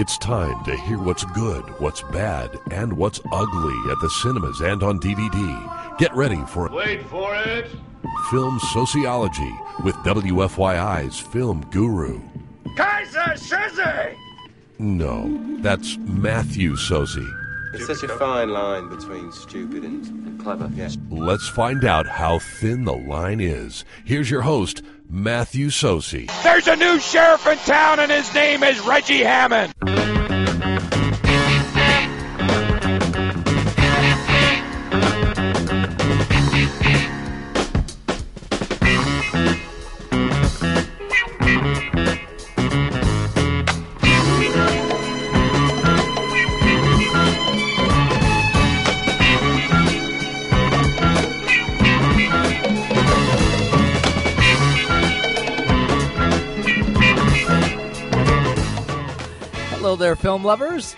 It's time to hear what's good, what's bad, and what's ugly at the cinemas and on DVD. Get ready for Wait for it. Film Sociology with WFYI's film guru. Keyser Söze! No, that's Matthew Socey. It's such a fine line between stupid and, and clever. Yes. Let's find out how thin the line is. Here's your host, Matthew Socey. There's a new sheriff in town and his name is Reggie Hammond. Film lovers.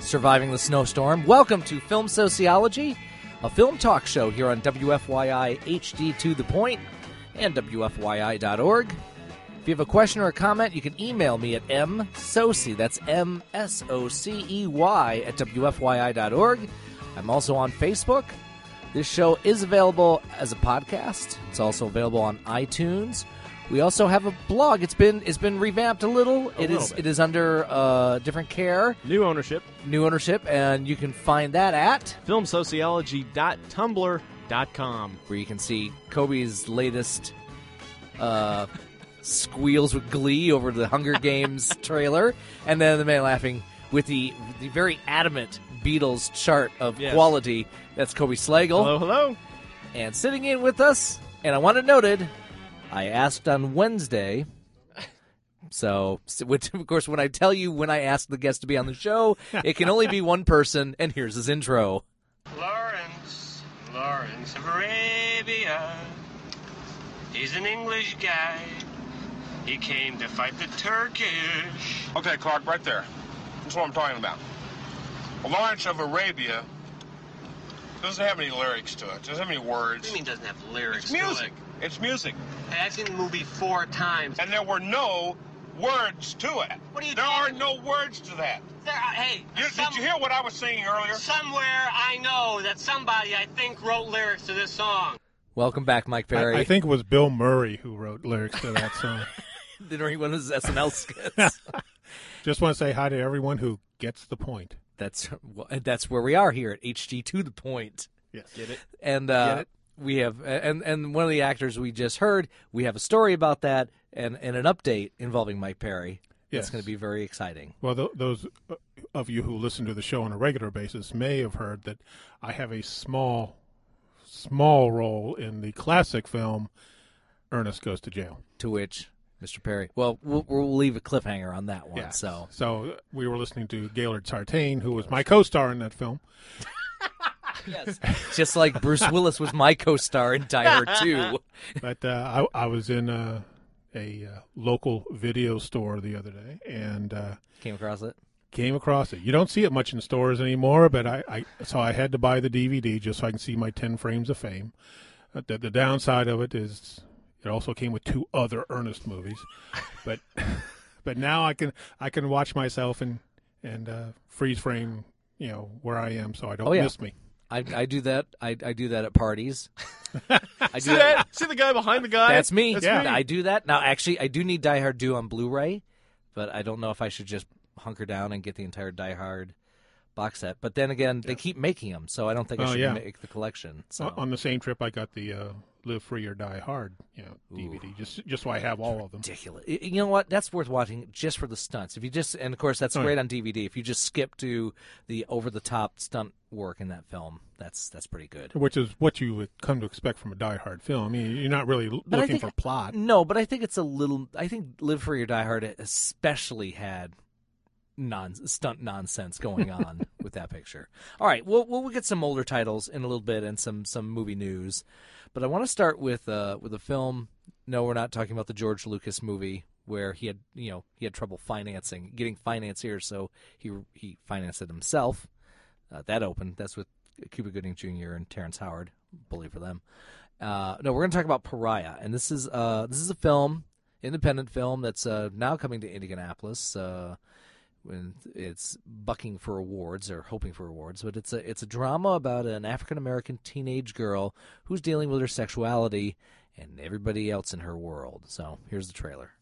Surviving the snowstorm. Welcome to Film Sociology, a film talk show here on WFYI HD2 the point and WFYI.org. If you have a question or a comment, you can email me at msocey, that's M S O C E Y, at WFYI.org. I'm also on Facebook. This show is available as a podcast. It's also available on iTunes. We also have a blog. It's been it's been revamped a little. It is little bit. it is under uh, different care, New ownership. new ownership, and you can find that at Filmsociology.tumblr.com. where you can see Kobe's latest uh, squeals with glee over the Hunger Games trailer, and then the man laughing with the the very adamant Beatles chart of Yes. quality. That's Kobe Slagle. Hello, hello. And sitting in with us, and I want it noted, I asked on Wednesday. So, which, of course, when I tell you when I ask the guest to be on the show, it can only be one person, and here's his intro. Lawrence, Lawrence of Arabia. He's an English guy. He came to fight the Turkish. Okay, Clark, right there. That's what I'm talking about. Lawrence of Arabia doesn't have any lyrics to it. Doesn't have any What words. do you mean doesn't have lyrics? It's music. It's music. To it? Hey, I've seen the movie four times. And there were no words to it. What are you There are no words to that. There, are- hey, You, some- did you hear what I was singing earlier? Somewhere I know that somebody I think wrote lyrics to this song. Welcome back, Mike Perry. I, I think it was Bill Murray who wrote lyrics to that song. during one of his SNL skits. Just want to say hi to everyone who gets the point. that's that's where we are here at HD2 the point. Yes. Get it? And uh, Get it? We have and and one of the actors we just heard, we have a story about that and and an update involving Mike Perry. It's Yes. going to be very exciting. Well, th- those of you who listen to the show on a regular basis may have heard that I have a small, small role in the classic film Ernest Goes to Jail. To which Mr. Perry, well, we'll, we'll leave a cliffhanger on that one. Yeah. So So uh, we were listening to Gaylord Sartain, who was my co-star in that film. yes, just like Bruce Willis was my co-star in Die Hard 2. But uh, I, I was in uh, a uh, local video store the other day and uh, Came across it. came across it. You don't see it much in stores anymore, but I, I so I had to buy the DVD just so I can see my ten frames of fame. Uh, the, the downside of it is it also came with two other Ernest movies, but but now I can I can watch myself and and uh, freeze frame you know where I am so I don't Oh, yeah. miss me. I, I do that. I, I do that at parties. I do See that? See the guy behind the guy? That's me. That's Yeah. me. I do that. Now, actually, I do need Die Hard 2 on Blu-ray, but I don't know if I should just hunker down and get the entire Die Hard box set. But then again, they keep making them, so I don't think I Oh, should yeah. make the collection. So On- the same trip, I got the uh, Live Free or Die Hard you know DVD just just so I have all of them. ridiculous. You know what? That's worth watching just for the stunts. If you just, and of course, that's Oh, great yeah. on DVD. If you just skip to the over-the-top stunt work in that film, that's that's pretty good. Which is what you would come to expect from a Die Hard film. I mean, you're not really But looking think- for plot. No, but I think it's a little. I think Live Free or Die Hard especially had non stunt nonsense going on with that picture. All right, we'll we'll get some older titles in a little bit and some some movie news, but I want to start with uh, with a film. No, we're not talking about the George Lucas movie where he had you know he had trouble financing getting financiers, so he he financed it himself. Uh, that opened. That's with Cuba Gooding Jr. and Terrence Howard. Bully for them. Uh, no, we're going to talk about Pariah, and this is uh, this is a film, independent film that's uh, now coming to Indianapolis. Uh, when it's bucking for awards or hoping for awards, but it's a it's a drama about an African American teenage girl who's dealing with her sexuality and everybody else in her world. So here's the trailer.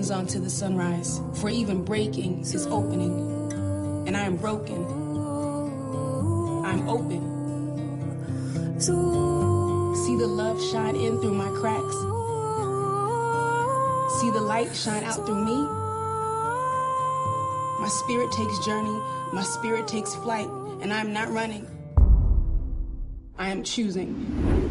Opens onto the sunrise, for even breaking is opening. And I am broken. I'm open. See the love shine in through my cracks. See the light shine out through me. My spirit takes journey, my spirit takes flight, and I'm not running. I am choosing.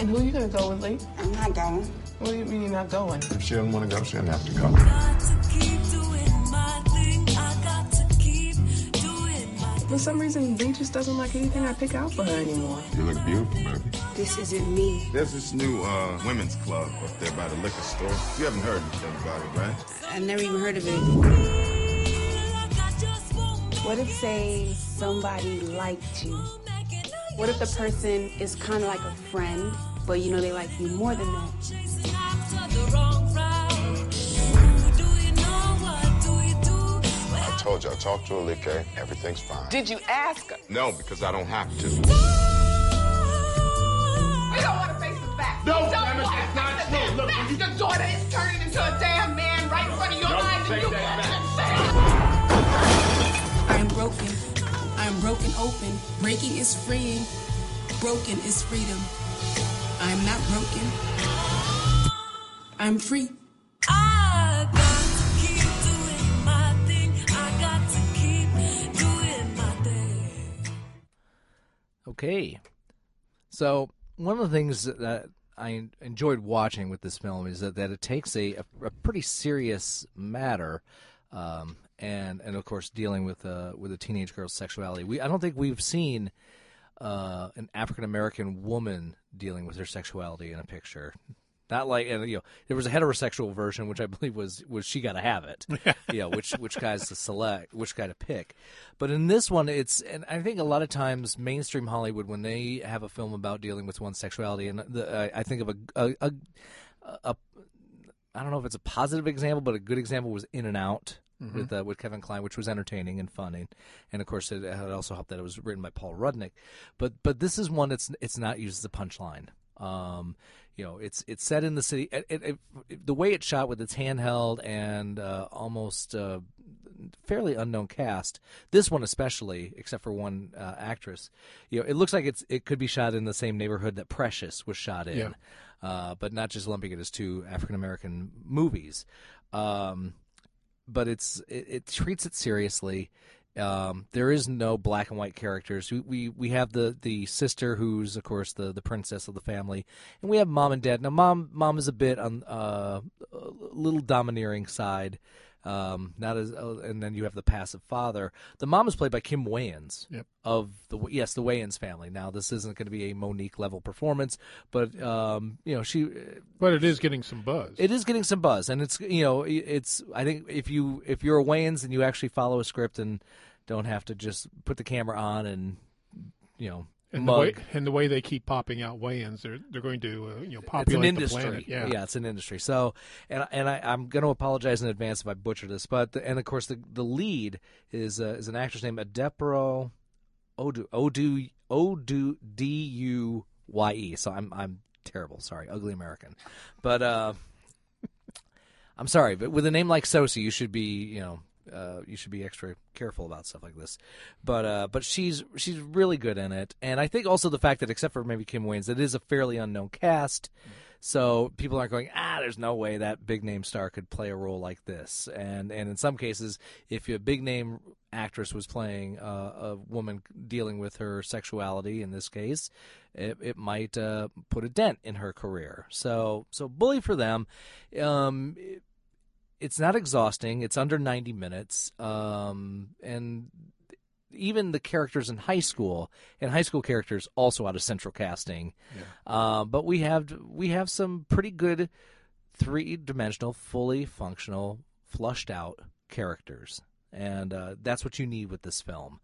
And who are you going to go with, Lee? I'm not going. What do you mean you're not going? If she doesn't want to go, she doesn't have to go. For some reason, Lee just doesn't like anything I pick out for her anymore. You look beautiful, baby. This isn't me. There's this new uh, women's club up there by the liquor store. You haven't heard anything about it, right? I've never even heard of it. What if, say, somebody liked you? What if the person is kind of like a friend, but you know they like you more than that? I told you, I talked to Alike. Everything's fine. Did you ask her? No, because I don't have to. We don't want to face the facts. No, we don't Emma, want it's not true. the Look, you- Your daughter is turning into a damn man right in front of your No, eyes, and you that can't back. say it. I am broken. I am broken open. Breaking is freeing. Broken is freedom. I am not broken. I'm free. Okay. So one of the things that I enjoyed watching with this film is that, that it takes a, a, a pretty serious matter, um, and and of course dealing with uh, with a teenage girl's sexuality. We I don't think we've seen uh, an African American woman dealing with her sexuality in a picture. Not like and you know there was a heterosexual version which I believe was was she got to have it, you know which which guys to select, which guy to pick, but in this one it's and I think a lot of times mainstream Hollywood when they have a film about dealing with one's sexuality and the, I, I think of a a, a a I don't know if it's a positive example but a good example was In and Out Mhm. with uh, with Kevin Kline, which was entertaining and fun, and, and of course it, it also helped that it was written by Paul Rudnick. But but this is one that's it's not used as a punchline. Um, you know, it's it's set in the city. It, it, it, the way it's shot with its handheld and uh, almost uh, fairly unknown cast. This one especially, except for one uh, actress, you know, it looks like it's it could be shot in the same neighborhood that Precious was shot in, Yeah. uh, but not just lumping it as two African American movies. Um, but it's it, it treats it seriously. Um, there is no black and white characters. We, we we have the the sister who's of course the the princess of the family, and we have mom and dad. Now mom mom is a bit on uh, a little domineering side. Um, not as, uh, and then you have the passive father. The mom is played by Kim Wayans Yep. of the yes the Wayans family. Now this isn't going to be a Mo'Nique level performance, but um, you know she But it is getting some buzz. it is getting some buzz, and it's you know it's I think if you if you're a Wayans and you actually follow a script and don't have to just put the camera on and you know and the way and the way they keep popping out weigh-ins, they're they're going to uh, you know it's populate an the industry. planet. Yeah. yeah, it's an industry. So, and and I, I'm going to apologize in advance if I butcher this, but the, and of course the the lead is uh, is an actress named Adepero Odu Odu Odu D U Y E. So I'm I'm terrible. Sorry, ugly American, but uh, I'm sorry. But with a name like Socey, you should be you know. Uh, you should be extra careful about stuff like this, but uh, but she's she's really good in it, and I think also the fact that except for maybe Kim Wayans, it is a fairly unknown cast So people aren't going, ah, there's no way that big name star could play a role like this. And and in some cases, if a big name actress was playing uh, a woman dealing with her sexuality, in this case, it, it might uh, put a dent in her career. So so bully for them. Um, it- it's not exhausting. It's under 90 minutes. Um, and even the characters in high school and high school characters also out of central casting. Uh, but we have we have some pretty good three dimensional, fully functional, flushed out characters. And uh, that's what you need with this film.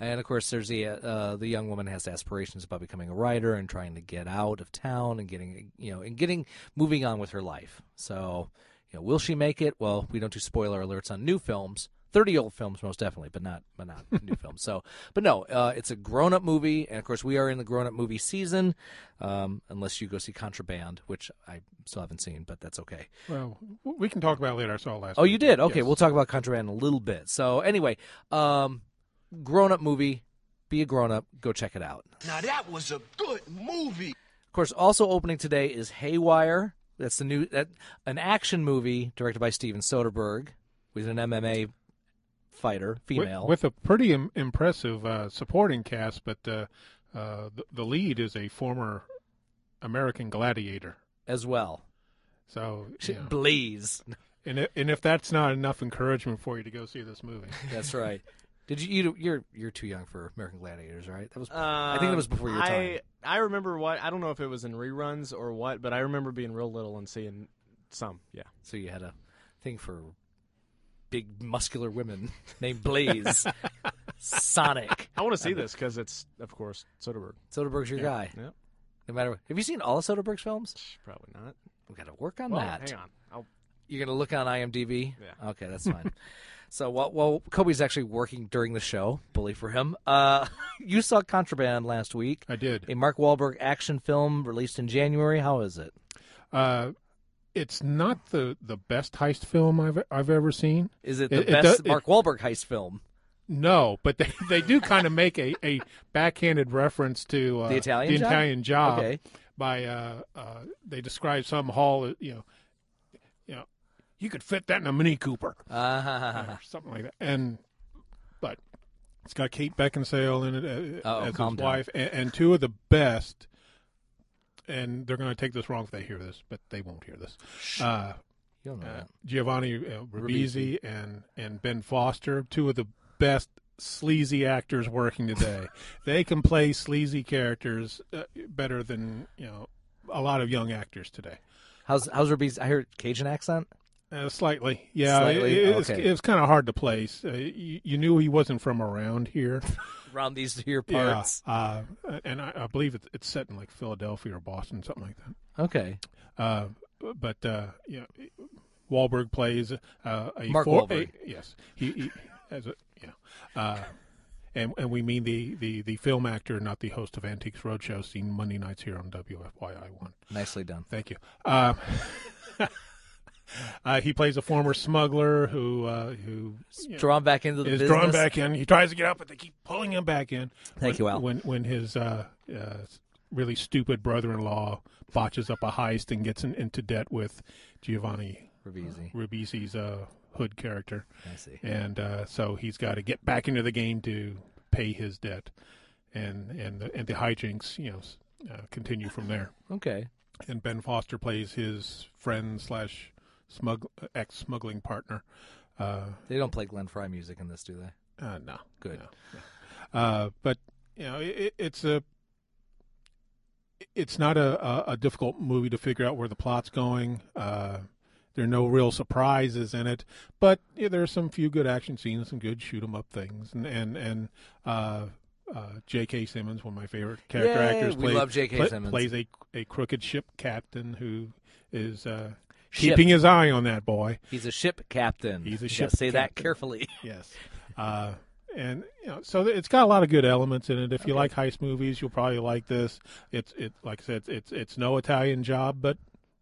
And of course, there's the uh, the young woman has aspirations about becoming a writer and trying to get out of town and getting you know and getting moving on with her life. So, you know, will she make it? Well, we don't do spoiler alerts on new films. Thirty old films, most definitely, but not but not new films. So, but no, uh, it's a grown up movie, and of course, we are in the grown up movie season. Um, unless you go see Contraband, which I still haven't seen, but that's okay. Well, we can talk about it later. I saw it last. Oh, week. you did? Okay, Yes. we'll talk about Contraband in a little bit. So anyway, um, grown up movie. Be a grown up. Go check it out. Now that was a good movie. Of course, also opening today is Haywire. That's the new that an action movie directed by Steven Soderbergh, who's an MMA fighter, female. with, a pretty Im- impressive uh, supporting cast, but uh, uh, the, the lead is a former American gladiator as well. So you know. Blaze. and if that's not enough encouragement for you to go see this movie, That's right. Did you, you? You're you're too young for American Gladiators, right? That was. I think that was before your Um, I. I remember what I don't know if it was in reruns or what, but I remember being real little and seeing some. Yeah. So you had a thing for big muscular women named Blaze, Sonic. I want to see this because it's, of course, Soderbergh. Soderbergh's your Yeah, guy. Yep. No matter. what. Have you seen all of Soderbergh's films? Probably not. We got to work on Well, that. hang on. I'll- You're gonna look on IMDb. Yeah. Okay, that's fine. so while, while Kobe's actually working during the show, bully for him. Uh, you saw Contraband last week. I did. A Mark Wahlberg action film released in January. How is it? uh, it's not the, the best heist film I've I've ever seen. Is it the It- it best it- Mark Wahlberg heist film? No, but they, they do kind of make a, a backhanded reference to uh, The Italian the Job? Italian job Okay. by uh, uh, they describe some hall you know you could fit that in a Mini Cooper Uh, or something like that and but it's got Kate Beckinsale in it uh, as his wife and, and two of the best and they're going to take this wrong if they hear this but they won't hear this uh, You don't know uh, that. Giovanni uh, Ribisi. Ribisi and and Ben Foster, two of the best sleazy actors working today. they can play sleazy characters uh, better than you know a lot of young actors today. How's how's Ruby's? I heard Cajun accent. Uh, slightly, yeah. Slightly? It, it's, Okay. it's kind of hard to place. Uh, you, you knew he wasn't from around here. Around these here yeah, parts. uh, and I, I believe it's, it's set in like Philadelphia or Boston, something like that. Okay. Uh, but uh, yeah, Wahlberg plays uh, a Mark for- Wahlberg. a- yes, he, he as a yeah, uh, and and we mean the, the the film actor, not the host of Antiques Roadshow, seen Monday nights here on WFYI one. Nicely done. Thank you. Um, uh, he plays a former smuggler who uh, who know, Drawn back into the is business. drawn back in. He tries to get out, but they keep pulling him back in. Thank when, you, Al. When when his uh, uh, really stupid brother-in-law botches up a heist and gets in, into debt with Giovanni Ribisi. Ribisi's uh, hood character. I see. And uh, so he's got to get back into the game to pay his debt, and and the, and the hijinks, you know, uh, continue from there. Okay. And Ben Foster plays his friend slash smug ex smuggling partner. Uh, They don't play Glenn Frey music in this, do they? uh, no, Good. no. Uh, but you know, it, it's a it's not a, a, a difficult movie to figure out where the plot's going. Uh, there are no real surprises in it, but yeah, there are some few good action scenes, some good shoot 'em up things, and and and uh, uh, J.K. Simmons, one of my favorite character Yay, actors, we plays, love J.K. Simmons. plays a a crooked ship captain who is uh, Ship. keeping his eye on that boy. He's a ship captain. He's a ship Say that carefully. Yes. Uh, and you know, so it's got a lot of good elements in it. If you like heist movies, you'll probably like this. It's it like I said, it's it's no Italian job, but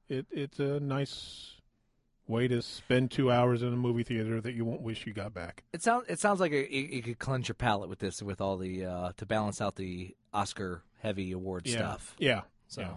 it it's a nice way to spend two hours in a movie theater that you won't wish you got back. It sounds. It sounds like you could cleanse your palate with this, with all the uh, to balance out the Oscar heavy award Yeah. stuff. Yeah. So, Yeah.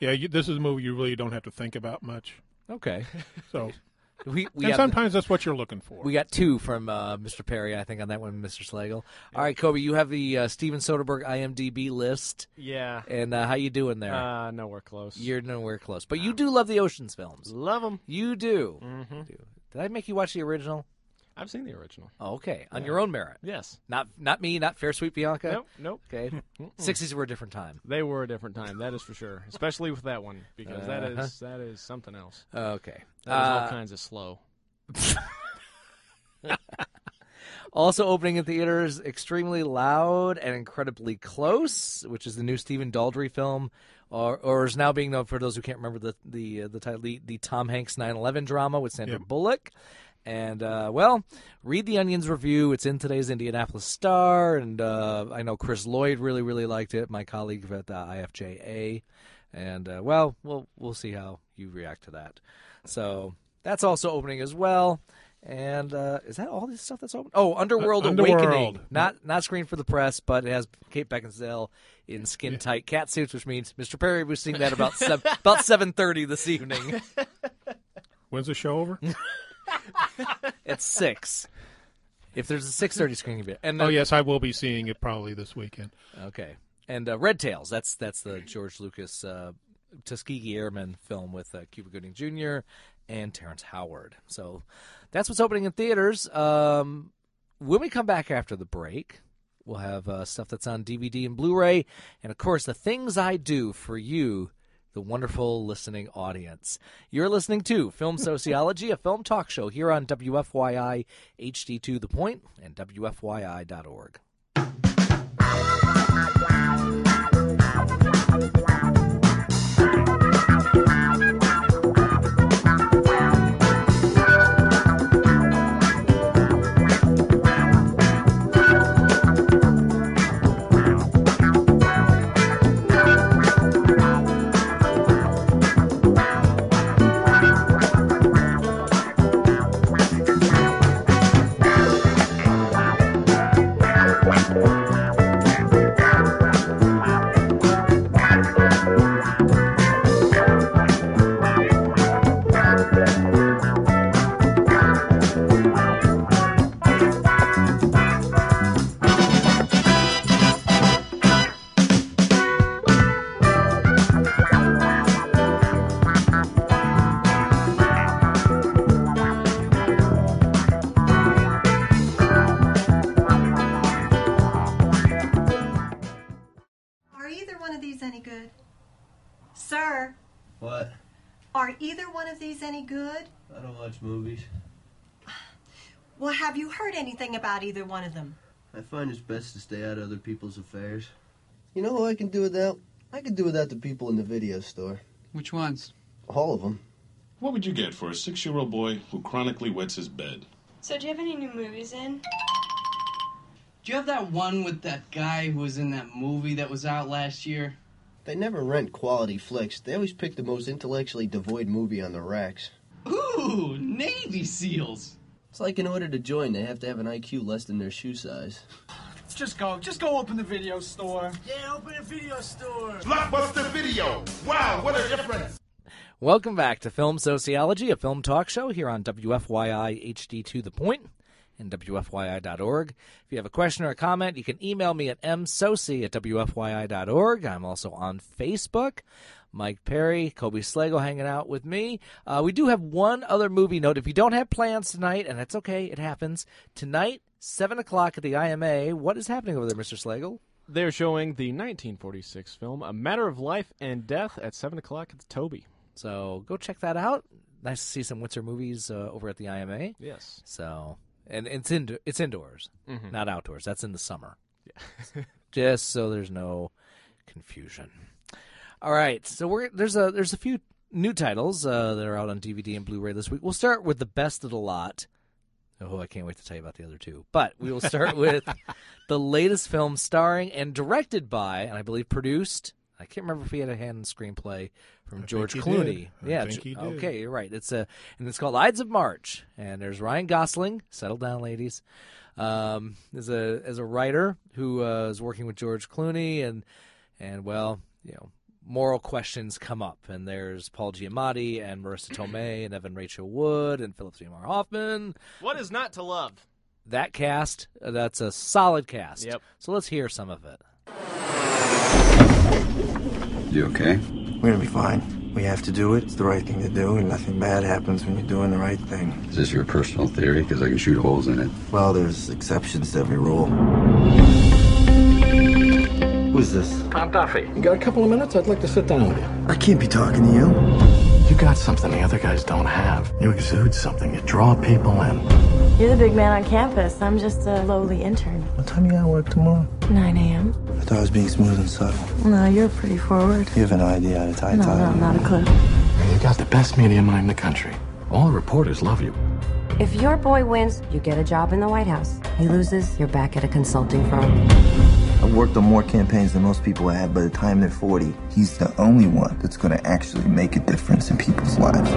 Yeah, you, this is a movie you really don't have to think about much. Okay. So, We, we and sometimes that's what you're looking for. We got two from uh, Mr. Perry, I think, on that one, Mr. Slagle. All right, Kobe, you have the uh, Steven Soderbergh IMDb list. Yeah. And uh, how you doing there? Uh, nowhere close. You're nowhere close, but you do love the Ocean's films. Love them. You do. Mhm. do. Did I make you watch the original? I've seen the original. Oh, okay, on Yeah. your own merit. Yes. Not not me, not Fair Sweet Bianca. Nope. Nope. Okay. Sixties were a different time. They were a different time. That is for sure. Especially with that one because that Uh-huh. is that is something else. Okay. That is all Uh, kinds of slow. Also opening in theaters, extremely loud and incredibly close, which is the new Stephen Daldry film, or, or is now being known for those who can't remember the the uh, the title, the, the Tom Hanks 9/11 drama with Sandra Yep. Bullock. And uh, well, read the Onion's review. It's in today's Indianapolis Star, and uh, I know Chris Lloyd really really liked it. My colleague at the IFJA, and uh, well, we'll we'll see how you react to that. So that's also opening as well. And uh, is that all this stuff that's open? Oh, Underworld Uh, Awakening, not not screened for the press, but it has Kate Beckinsale in skin tight cat suits, which means Mr. Perry was seeing that about seven, about seven thirty this evening. When's the show over? It's six. If there's a six thirty screening, bit, and oh yes, I will be seeing it probably this weekend. Okay. And uh, Red Tails, that's that's the George Lucas uh, Tuskegee Airmen film with uh, Cuba Gooding Jr. and Terrence Howard. So that's what's opening in theaters. Um, when we come back after the break, we'll have uh, stuff that's on DVD and Blu-ray, and of course the things I do for you. The wonderful listening audience. You're listening to Film Sociology, a film talk show here on WFYI HD2 The Point and WFYI.org. have you heard anything about either one of them? I find it's best to stay out of other people's affairs. You know who I can do without? I can do without the people in the video store. Which ones? All of them. What would you get for a six year old boy who chronically wets his bed? So, do you have any new movies in? Do you have that one with that guy who was in that movie that was out last year? They never rent quality flicks. They always pick the most intellectually devoid movie on the racks. Ooh, Navy SEALs. It's like in order to join, they have to have an IQ less than their shoe size. Just go, just go open the video store. Yeah, open a video store. Blockbuster Video. Wow, what a difference. Welcome back to Film Sociology, a film talk show here on WFYI HD2 The Point and WFYI.org. If you have a question or a comment, you can email me at msocey at WFYI.org. I'm also on Facebook. Mike Perry, Kobe Slagle hanging out with me. Uh, we do have one other movie note. If you don't have plans tonight, and that's okay, it happens. Tonight, 7 o'clock at the IMA. What is happening over there, Mr. Slagle? They're showing the 1946 film A Matter of Life and Death at 7 o'clock at the Toby. So go check that out. Nice to see some Winter movies uh, over at the IMA. Yes. So, and it's in, it's indoors, Mhm. not outdoors. That's in the summer. Yeah. Just so there's no confusion. All right. So we're there's a there's a few new titles uh, that are out on DVD and Blu-ray this week. We'll start with the best of the lot. Oh, I can't wait to tell you about the other two. But we will start with the latest film starring and directed by, and I believe produced. I can't remember if he had a hand in the screenplay from I George think he Clooney. did. I yeah, think he did. okay, you're right. It's a and it's called Ides of March, and there's Ryan Gosling. Settle down, ladies. Um, as a as a writer who uh, is working with George Clooney, and and well, you know, moral questions come up, and there's Paul Giamatti and Marisa Tomei and Evan Rachel Wood and Philip Seymour Hoffman. What is not to love? That cast, uh, that's a solid cast. Yep. So let's hear some of it. You okay? We're gonna be fine. We have to do it. It's the right thing to do, and nothing bad happens when you're doing the right thing. Is this your personal theory? Because I can shoot holes in it. Well, there's exceptions to every rule. Who's this? I'm Duffy. You got a couple of minutes? I'd like to sit down with you. I can't be talking to you. You got something the other guys don't have. You exude something. You draw people in. You're the big man on campus. I'm just a lowly intern. What time you gotta work tomorrow? 9 a.m. I thought I was being smooth and subtle. No, you're pretty forward. You have an idea how to tie No, tie. no, not a clue. You got the best media mind in the country. All the reporters love you. If your boy wins, you get a job in the White House. He loses, you're back at a consulting firm. I've worked on more campaigns than most people have by the time they're 40. He's the only one that's gonna actually make a difference in people's lives.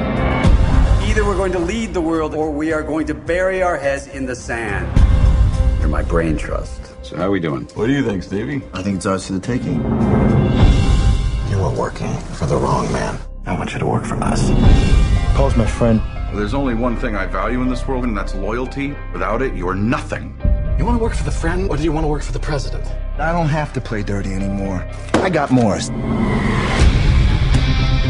Either we're going to lead the world or we are going to bury our heads in the sand. You're my brain trust. So how are we doing? What do you think, Stevie? I think it's ours for the taking. You were working for the wrong man. I want you to work for us. Paul's my friend. There's only one thing I value in this world, and that's loyalty. Without it, you're nothing. You want to work for the friend, or do you want to work for the president? I don't have to play dirty anymore. I got Morris.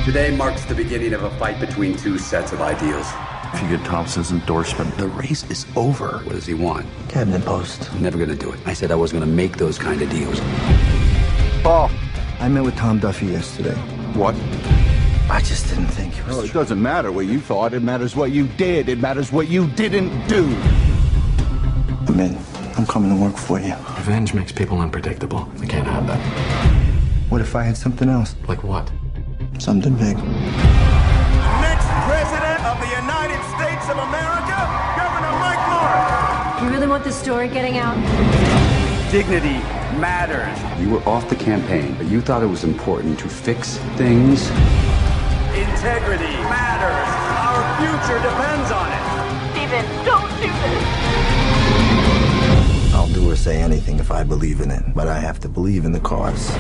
Today marks the beginning of a fight between two sets of ideals. If you get Thompson's endorsement, the race is over. What does he want? Cabinet post. I'm never gonna do it. I said I was gonna make those kind of deals. Paul, I met with Tom Duffy yesterday. What? I just didn't think it was. Well, it doesn't matter what you thought. It matters what you did. It matters what you didn't do. I'm in. I'm coming to work for you. Revenge makes people unpredictable. We can't have that. What if I had something else? Like what? Something big. Next president of the United States of America, Governor Mike North. You really want this story getting out? Dignity matters. You were off the campaign, but you thought it was important to fix things. Integrity matters. Our future depends on it. Steven, don't do this. I'll do or say anything if I believe in it, but I have to believe in the cause.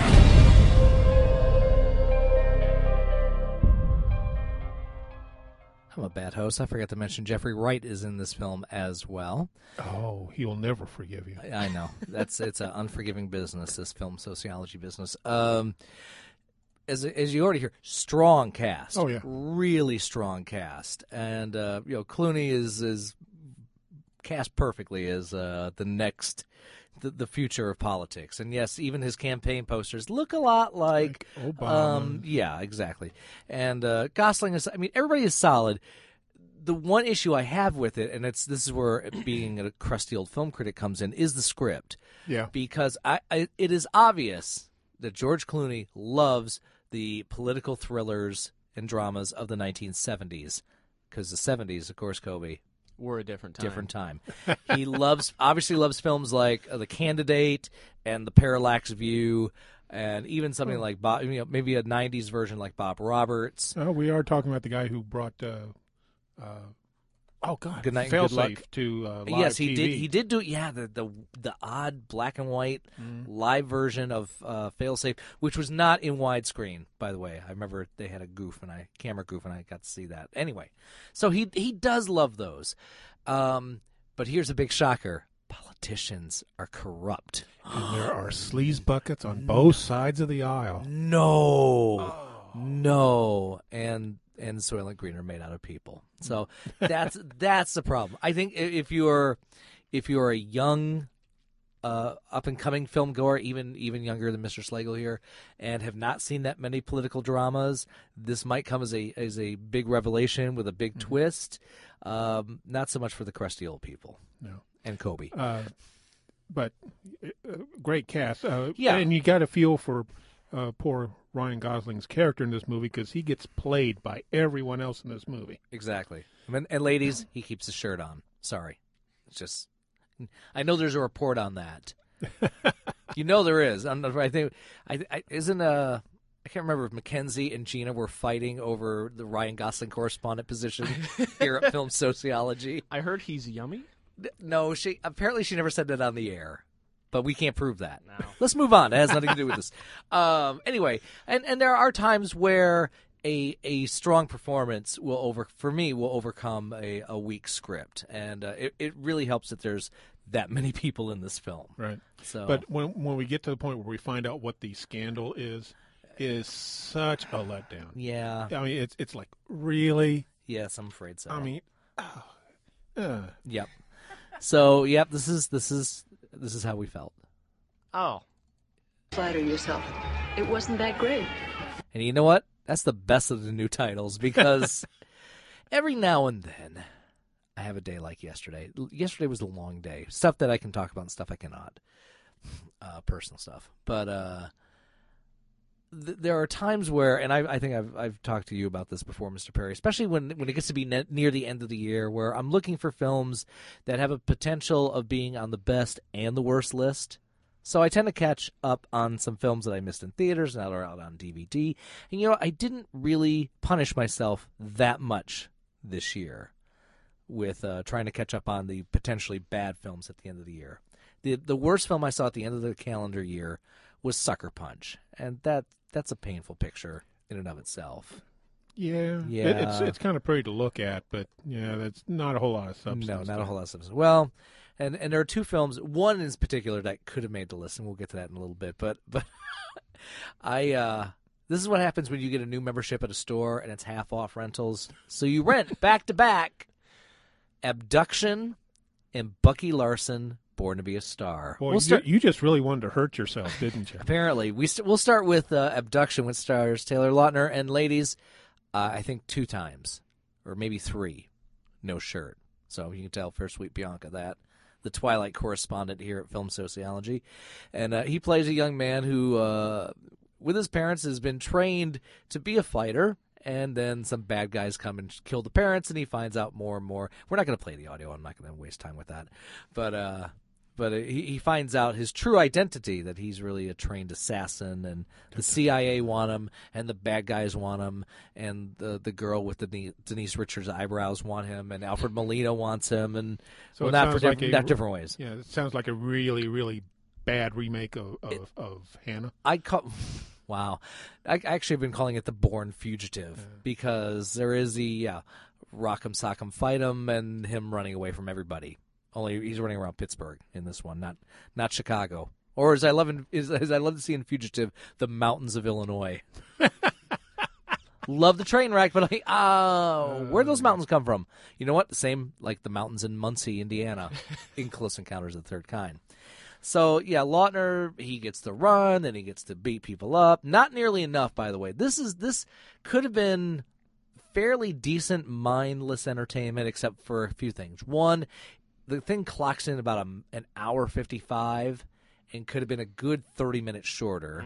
I'm a bad host. I forgot to mention Jeffrey Wright is in this film as well. Oh, he'll never forgive you. I know that's it's an unforgiving business. This film sociology business. Um, as as you already hear, strong cast. Oh, yeah. really strong cast, and uh, you know Clooney is is cast perfectly as uh, the next. The, the future of politics, and yes, even his campaign posters look a lot like, Obama. Um, yeah, exactly. And uh, Gosling is. I mean, everybody is solid the one issue I have with it, and it's this is where being a crusty old film critic comes in, is the script. Yeah. Because I, I it is obvious that George Clooney loves the political thrillers and dramas of the 1970s. Because the 70s, of course, Kobe, We're a different time. different time. he loves obviously loves films like uh, The Candidate and The Parallax View. And even something like Bob, you know, maybe a '90s version like Bob Roberts. Oh, we are talking about the guy who brought. Uh, uh, oh God, Good night and good luck. to uh, yes, he TV. did. He did do yeah the the the odd black and white Mm-hmm. live version of uh, Failsafe, which was not in widescreen. By the way, I remember they had a goof and I camera goof and I got to see that. Anyway, so he he does love those, um, but here's a big shocker: politicians are corrupt. And there are sleaze buckets on both sides of the aisle. No, no, and and Soylent Green are made out of people. So that's that's the problem. I think if you're if you're a young uh, up and coming film goer, even even younger than Mr. Slagle here, and have not seen that many political dramas, this might come as a as a big revelation with a big twist. Um, not so much for the crusty old people. No. and Kobe. Uh, but uh, great cast. Uh, Yeah. and you got a feel for uh, poor Ryan Gosling's character in this movie because he gets played by everyone else in this movie. Exactly. I mean, and ladies, he keeps his shirt on. Sorry, it's just. I know there's a report on that. you know there is. I'm, I think I, I isn't uh I can't remember if Mackenzie and Gina were fighting over the Ryan Gosling correspondent position here at Film Sociology. I heard he's yummy. No, she apparently she never said that on the air. But we can't prove that. Let's move on. It has nothing to do with this. Um, anyway, and and there are times where a a strong performance will over for me will overcome a, a weak script, and uh, it it really helps that there's that many people in this film. Right. So, But when when we get to the point where we find out what the scandal is, is such a letdown. Yeah. I mean, it's it's like really. yes, I'm afraid so. I mean, uh, Yep. So, yep, this is this is this is how we felt. Oh. Flatter yourself. It wasn't that great. And you know what? That's the best of the new titles because every now and then I have a day like yesterday. Yesterday was a long day. Stuff that I can talk about and stuff I cannot. Uh, personal stuff. But uh th- there are times where, and I, I think I've I've talked to you about this before, Mr. Perry. Especially when when it gets to be ne- near the end of the year, where I'm looking for films that have a potential of being on the best and the worst list. So I tend to catch up on some films that I missed in theaters now they're out on DVD. And you know, I didn't really punish myself that much this year with uh, trying to catch up on the potentially bad films at the end of the year. The the worst film I saw at the end of the calendar year was Sucker Punch, and that that's a painful picture in and of itself. yeah, Yeah. It, it's it's kind of pretty to look at, but yeah, that's not a whole lot of substance. No, not there. a whole lot of substance. Well, and and there are two films. One in particular that could have made the list, and we'll get to that in a little bit. But but I uh, this is what happens when you get a new membership at a store and it's half off rentals. So you rent back to back Abduction and Bucky Larson, Born to Be a Star. Boy, We'll you, start- you just really wanted to hurt yourself, didn't you? Apparently, we st- we'll start with uh, Abduction, which stars Taylor Lautner and ladies. Uh, I think two times, or maybe three, no shirt. So you can tell Fair Sweet Bianca that the Twilight correspondent here at Film Sociology, and uh, he plays a young man who, uh, with his parents, has been trained to be a fighter. And then some bad guys come and kill the parents, and he finds out more and more. We're not going to play the audio. I'm not going to waste time with that. But uh, but uh, he, he finds out his true identity that he's really a trained assassin and the CIA want him and the bad guys want him and the the girl with the Denise, Richards eyebrows want him and Alfred Molina wants him and So well, it not for like a, not different ways. Yeah, it sounds like a really, really bad remake of of, of Hanna. I call wow. I actually have been calling it the Born Fugitive because there is the yeah, rock'em sock'em fight him and him running away from everybody. Only he's running around Pittsburgh in this one, not not Chicago. Or as I love in, as, as I love to see in Fugitive, the mountains of Illinois. love the train wreck, but like, oh, where those mountains come from? You know what? The same like the mountains in Muncie, Indiana, in Close Encounters of the Third Kind. So yeah, Lautner he gets to run and he gets to beat people up. Not nearly enough, by the way. This is this could have been fairly decent mindless entertainment, except for a few things. One, the thing clocks in about a, an hour fifty five, and could have been a good thirty minutes shorter.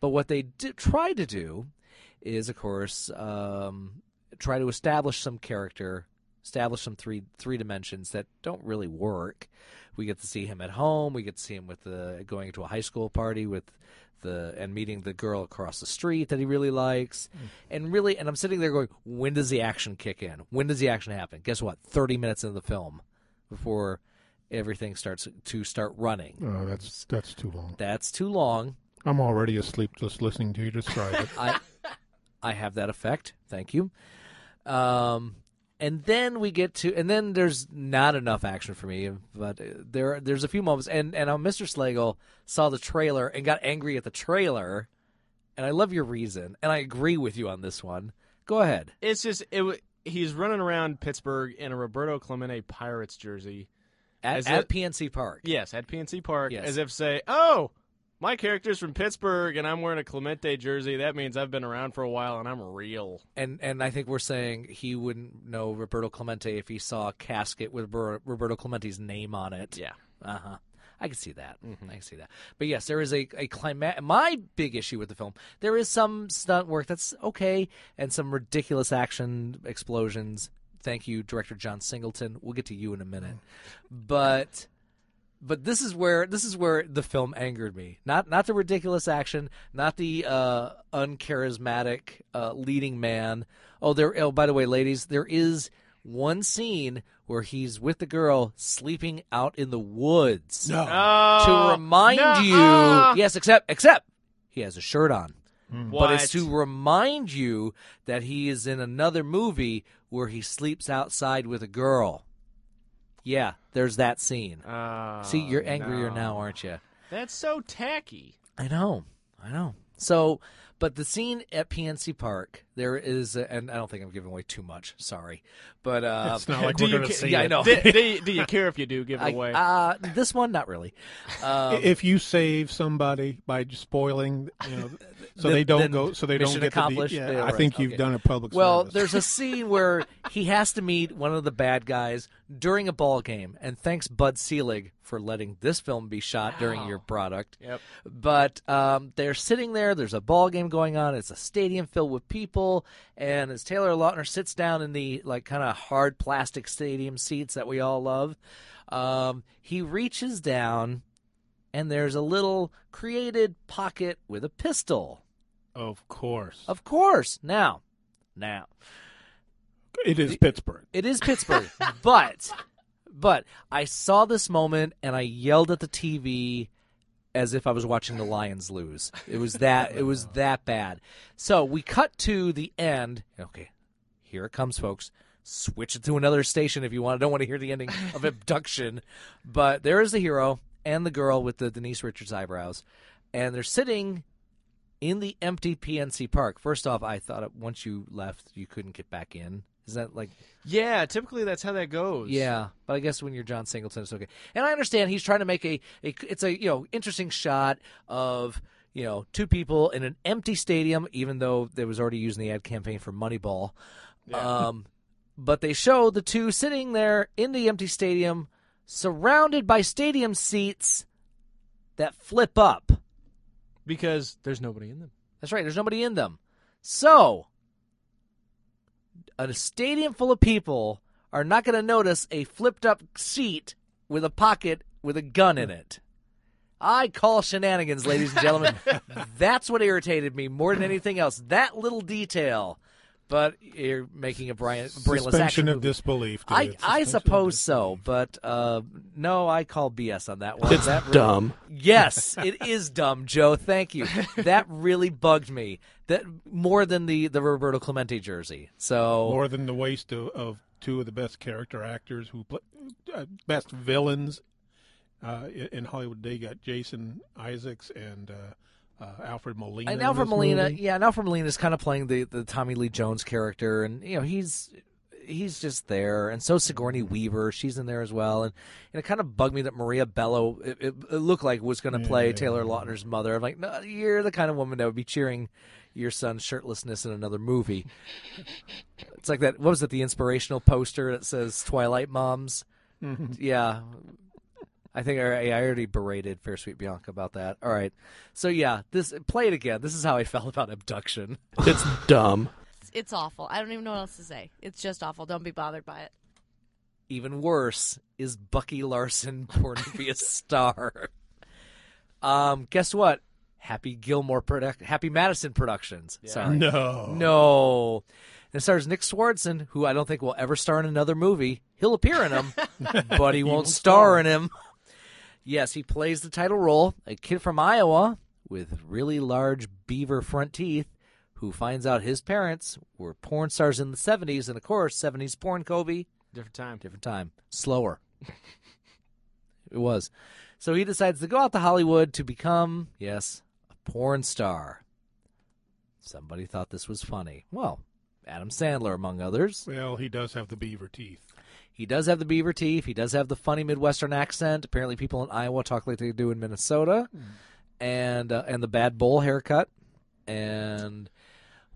But what they did, tried to do is, of course, um, try to establish some character, establish some three three dimensions that don't really work. We get to see him at home. We get to see him with the going to a high school party with the and meeting the girl across the street that he really likes, and really. And I'm sitting there going, when does the action kick in? When does the action happen? Guess what? Thirty minutes into the film before everything starts to start running. Oh, that's that's too long. That's too long. I'm already asleep just listening to you describe it. I I have that effect. Thank you. Um, and then we get to, and then there's not enough action for me, but there there's a few moments, and and uh, Mr. Slagle saw the trailer and got angry at the trailer, and I love your reason, and I agree with you on this one. Go ahead. It's just it. He's running around Pittsburgh in a Roberto Clemente Pirates jersey. At, As at if- PNC Park. Yes, at PNC Park, Yes. as if say, "Oh, my character's from Pittsburgh, and I'm wearing a Clemente jersey. That means I've been around for a while, and I'm real." And and I think we're saying he wouldn't know Roberto Clemente if he saw a casket with Ber- Roberto Clemente's name on it. Yeah. Uh huh. I can see that. I can see that. But yes, there is a a climax. My big issue with the film, there is some stunt work that's okay, and some ridiculous action explosions. Thank you, director John Singleton. We'll get to you in a minute, but but this is where this is where the film angered me. Not not the ridiculous action, not the uh, uncharismatic uh, leading man. Oh, there. Oh, by the way, ladies, there is one scene where he's with the girl sleeping out in the woods No. To remind nuh-uh. you. Yes, except except he has a shirt on. Hmm. But it's to remind you that he is in another movie where he sleeps outside with a girl. Yeah, there's that scene. Oh, See, you're angrier no. now, aren't you? That's so tacky. I know, I know. So, but the scene at PNC Park, there is, a, and I don't think I'm giving away too much. Sorry, but uh, It's not like do we're you going to ca- see yeah, I know. do, do you, do you care if you do give I- away? uh, this one, not really. Um, if you save somebody by spoiling, you know, so Then- they don't go, so they don't get accomplished? the. Yeah, Yeah, I right, think you've okay. done a public Well, service. there's a scene where he has to meet one of the bad guys during a ball game, and thanks Bud Selig for letting this film be shot during your product. Yep. But um, they're sitting there. There's a ball game going on. It's a stadium filled with people, and as Taylor Lautner sits down in the like kind of hard plastic stadium seats that we all love, um, he reaches down, and there's a little created pocket with a pistol. of course, Of course. Now, now it is Pittsburgh. it is Pittsburgh, but but I saw this moment and I yelled at the TV as if I was watching the Lions lose. It was that it was that bad. So we cut to the end. Okay, here it comes, folks. Switch it to another station if you want. I don't want to hear the ending of abduction, but there is the hero and the girl with the Denise Richards eyebrows, and they're sitting in the empty PNC Park. First off, I thought once you left, you couldn't get back in. Is that like yeah, typically that's how that goes. yeah, but I guess when you're John Singleton, it's okay. And I understand he's trying to make a, a it's a you know interesting shot of you know two people in an empty stadium, even though they was already using the ad campaign for Moneyball. Um, but they show the two sitting there in the empty stadium, surrounded by stadium seats that flip up. because there's nobody in them. That's right. There's nobody in them. So, a stadium full of people are not going to notice a flipped up seat with a pocket with a gun in it. I call shenanigans, ladies and gentlemen. That's what irritated me more than anything else. That little detail. But you're making a Brian brainless Suspension action of movie. disbelief. I, dude. I Suspension of suppose so, but uh, no, I call BS on that one. It's that really- dumb. Yes, it is dumb, Joe. Thank you. That really bugged me. That more than the the Roberto Clemente jersey. So more than the waste of, of two of the best character actors who play uh, best villains uh, in- in Hollywood. They got Jason Isaacs and uh, uh, Alfred Molina. and Alfred Molina, movie. yeah, and Alfred Molina is kind of playing the the Tommy Lee Jones character, and you know he's he's just there, and so Sigourney Weaver, she's in there as well, and, and it kind of bugged me that Maria Bello, it, it, it looked like was going to play Yeah. Taylor Lautner's mother. I'm like, no, you're the kind of woman that would be cheering your son's shirtlessness in another movie. it's like that. What was it? The inspirational poster that says Twilight Moms. Yeah. I think I, I already berated Fair Sweet Bianca about that. All right, so yeah, this play it again. This is how I felt about abduction. It's dumb. It's, it's awful. I don't even know what else to say. It's just awful. Don't be bothered by it. Even worse is Bucky Larson born to be a star. Um, guess what? Happy Gilmore product, Happy Madison Productions. Sorry, No. no. It stars Nick Swardson, who I don't think will ever star in another movie. He'll appear in them, but he, won't, star in him. Yes, he plays the title role, a kid from Iowa with really large beaver front teeth who finds out his parents were porn stars in the 70s, and of course, 70s porn, Kobe. Different time. Different time. Slower. it was. So he decides to go out to Hollywood to become, yes, a porn star. Somebody thought this was funny. Well, Adam Sandler, among others. Well, he does have the beaver teeth. He does have the beaver teeth. He does have the funny Midwestern accent. Apparently, people in Iowa talk like they do in Minnesota, and uh, and the bad bowl haircut, and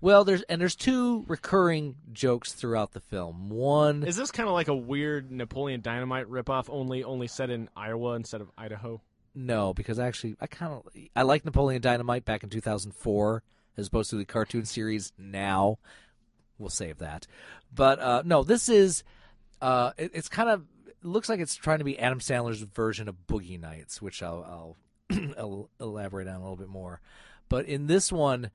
well, there's and there's two recurring jokes throughout the film. One Is this kind of like a weird Napoleon Dynamite ripoff, only only set in Iowa instead of Idaho? No, because actually, I kind of I like Napoleon Dynamite back in 2004 as opposed to the cartoon series now. We'll save that, but uh, no, this is uh, it, it's kind of it looks like it's trying to be Adam Sandler's version of Boogie Nights, which I'll, I'll, elaborate on a little bit more. But in this one,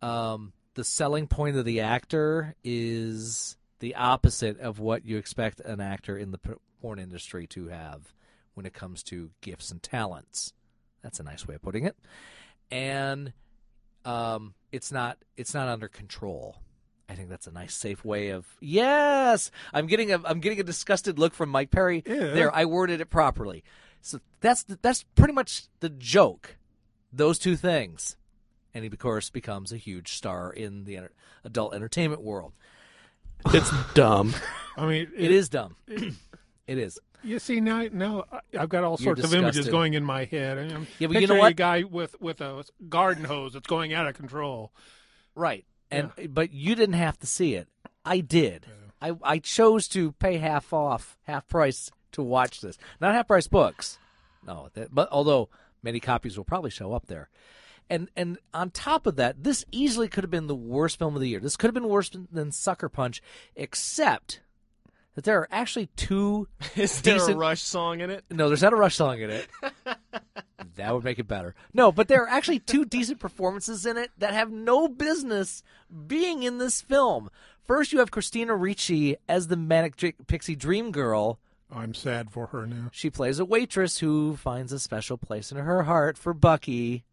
um, the selling point of the actor is the opposite of what you expect an actor in the porn industry to have when it comes to gifts and talents. That's a nice way of putting it. And um, it's not it's not under control. I think that's a nice, safe way of yes. I'm getting a I'm getting a disgusted look from Mike Perry. Yeah. There, I worded it properly. So that's that's pretty much the joke. Those two things, and he of course becomes a huge star in the enter- adult entertainment world. It's dumb. I mean, It is dumb. it is. You see now, now I- I've got all You're sorts of images going in my head. I'm Yeah, but you know what? A guy with with a garden hose that's going out of control. Right. And but you didn't have to see it. I did. I I chose to pay half off, half price to watch this. Not half price books. No, that, but although many copies will probably show up there. And and on top of that, this easily could have been the worst film of the year. This could have been worse than, than Sucker Punch, except that there are actually two Is there a Rush song in it? no, there's not a Rush song in it. that would make it better. No, but there are actually two decent performances in it that have no business being in this film. First, you have Christina Ricci as the manic pixie dream girl. I'm sad for her now. She plays a waitress who finds a special place in her heart for Bucky.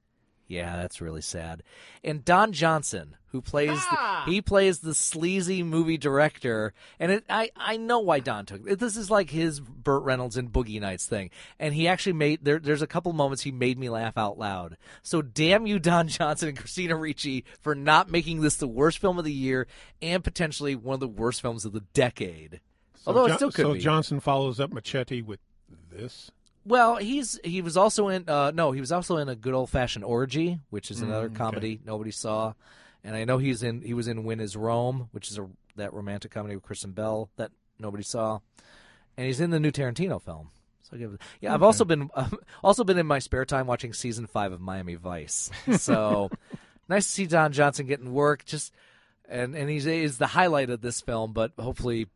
Yeah, that's really sad. And Don Johnson, who plays Ah! the, he plays the sleazy movie director, and it, I I know why Don took it. This is like his Burt Reynolds and Boogie Nights thing, and he actually made there. There's a couple moments he made me laugh out loud. So damn you, Don Johnson and Christina Ricci, for not making this the worst film of the year and potentially one of the worst films of the decade. So Although Jo- it still could so be. Johnson follows up Machete with this. Well, he's he was also in uh no, he was also in a good old fashioned orgy, which is another Mm, okay. comedy nobody saw. And I know he's in he was in When in Rome, which is a that romantic comedy with Kristen Bell that nobody saw. And he's in the new Tarantino film. So I give it, yeah, I've also been um, also been in my spare time watching season 5 of Miami Vice. So nice to see Don Johnson getting work just and and he's is the highlight of this film, but hopefully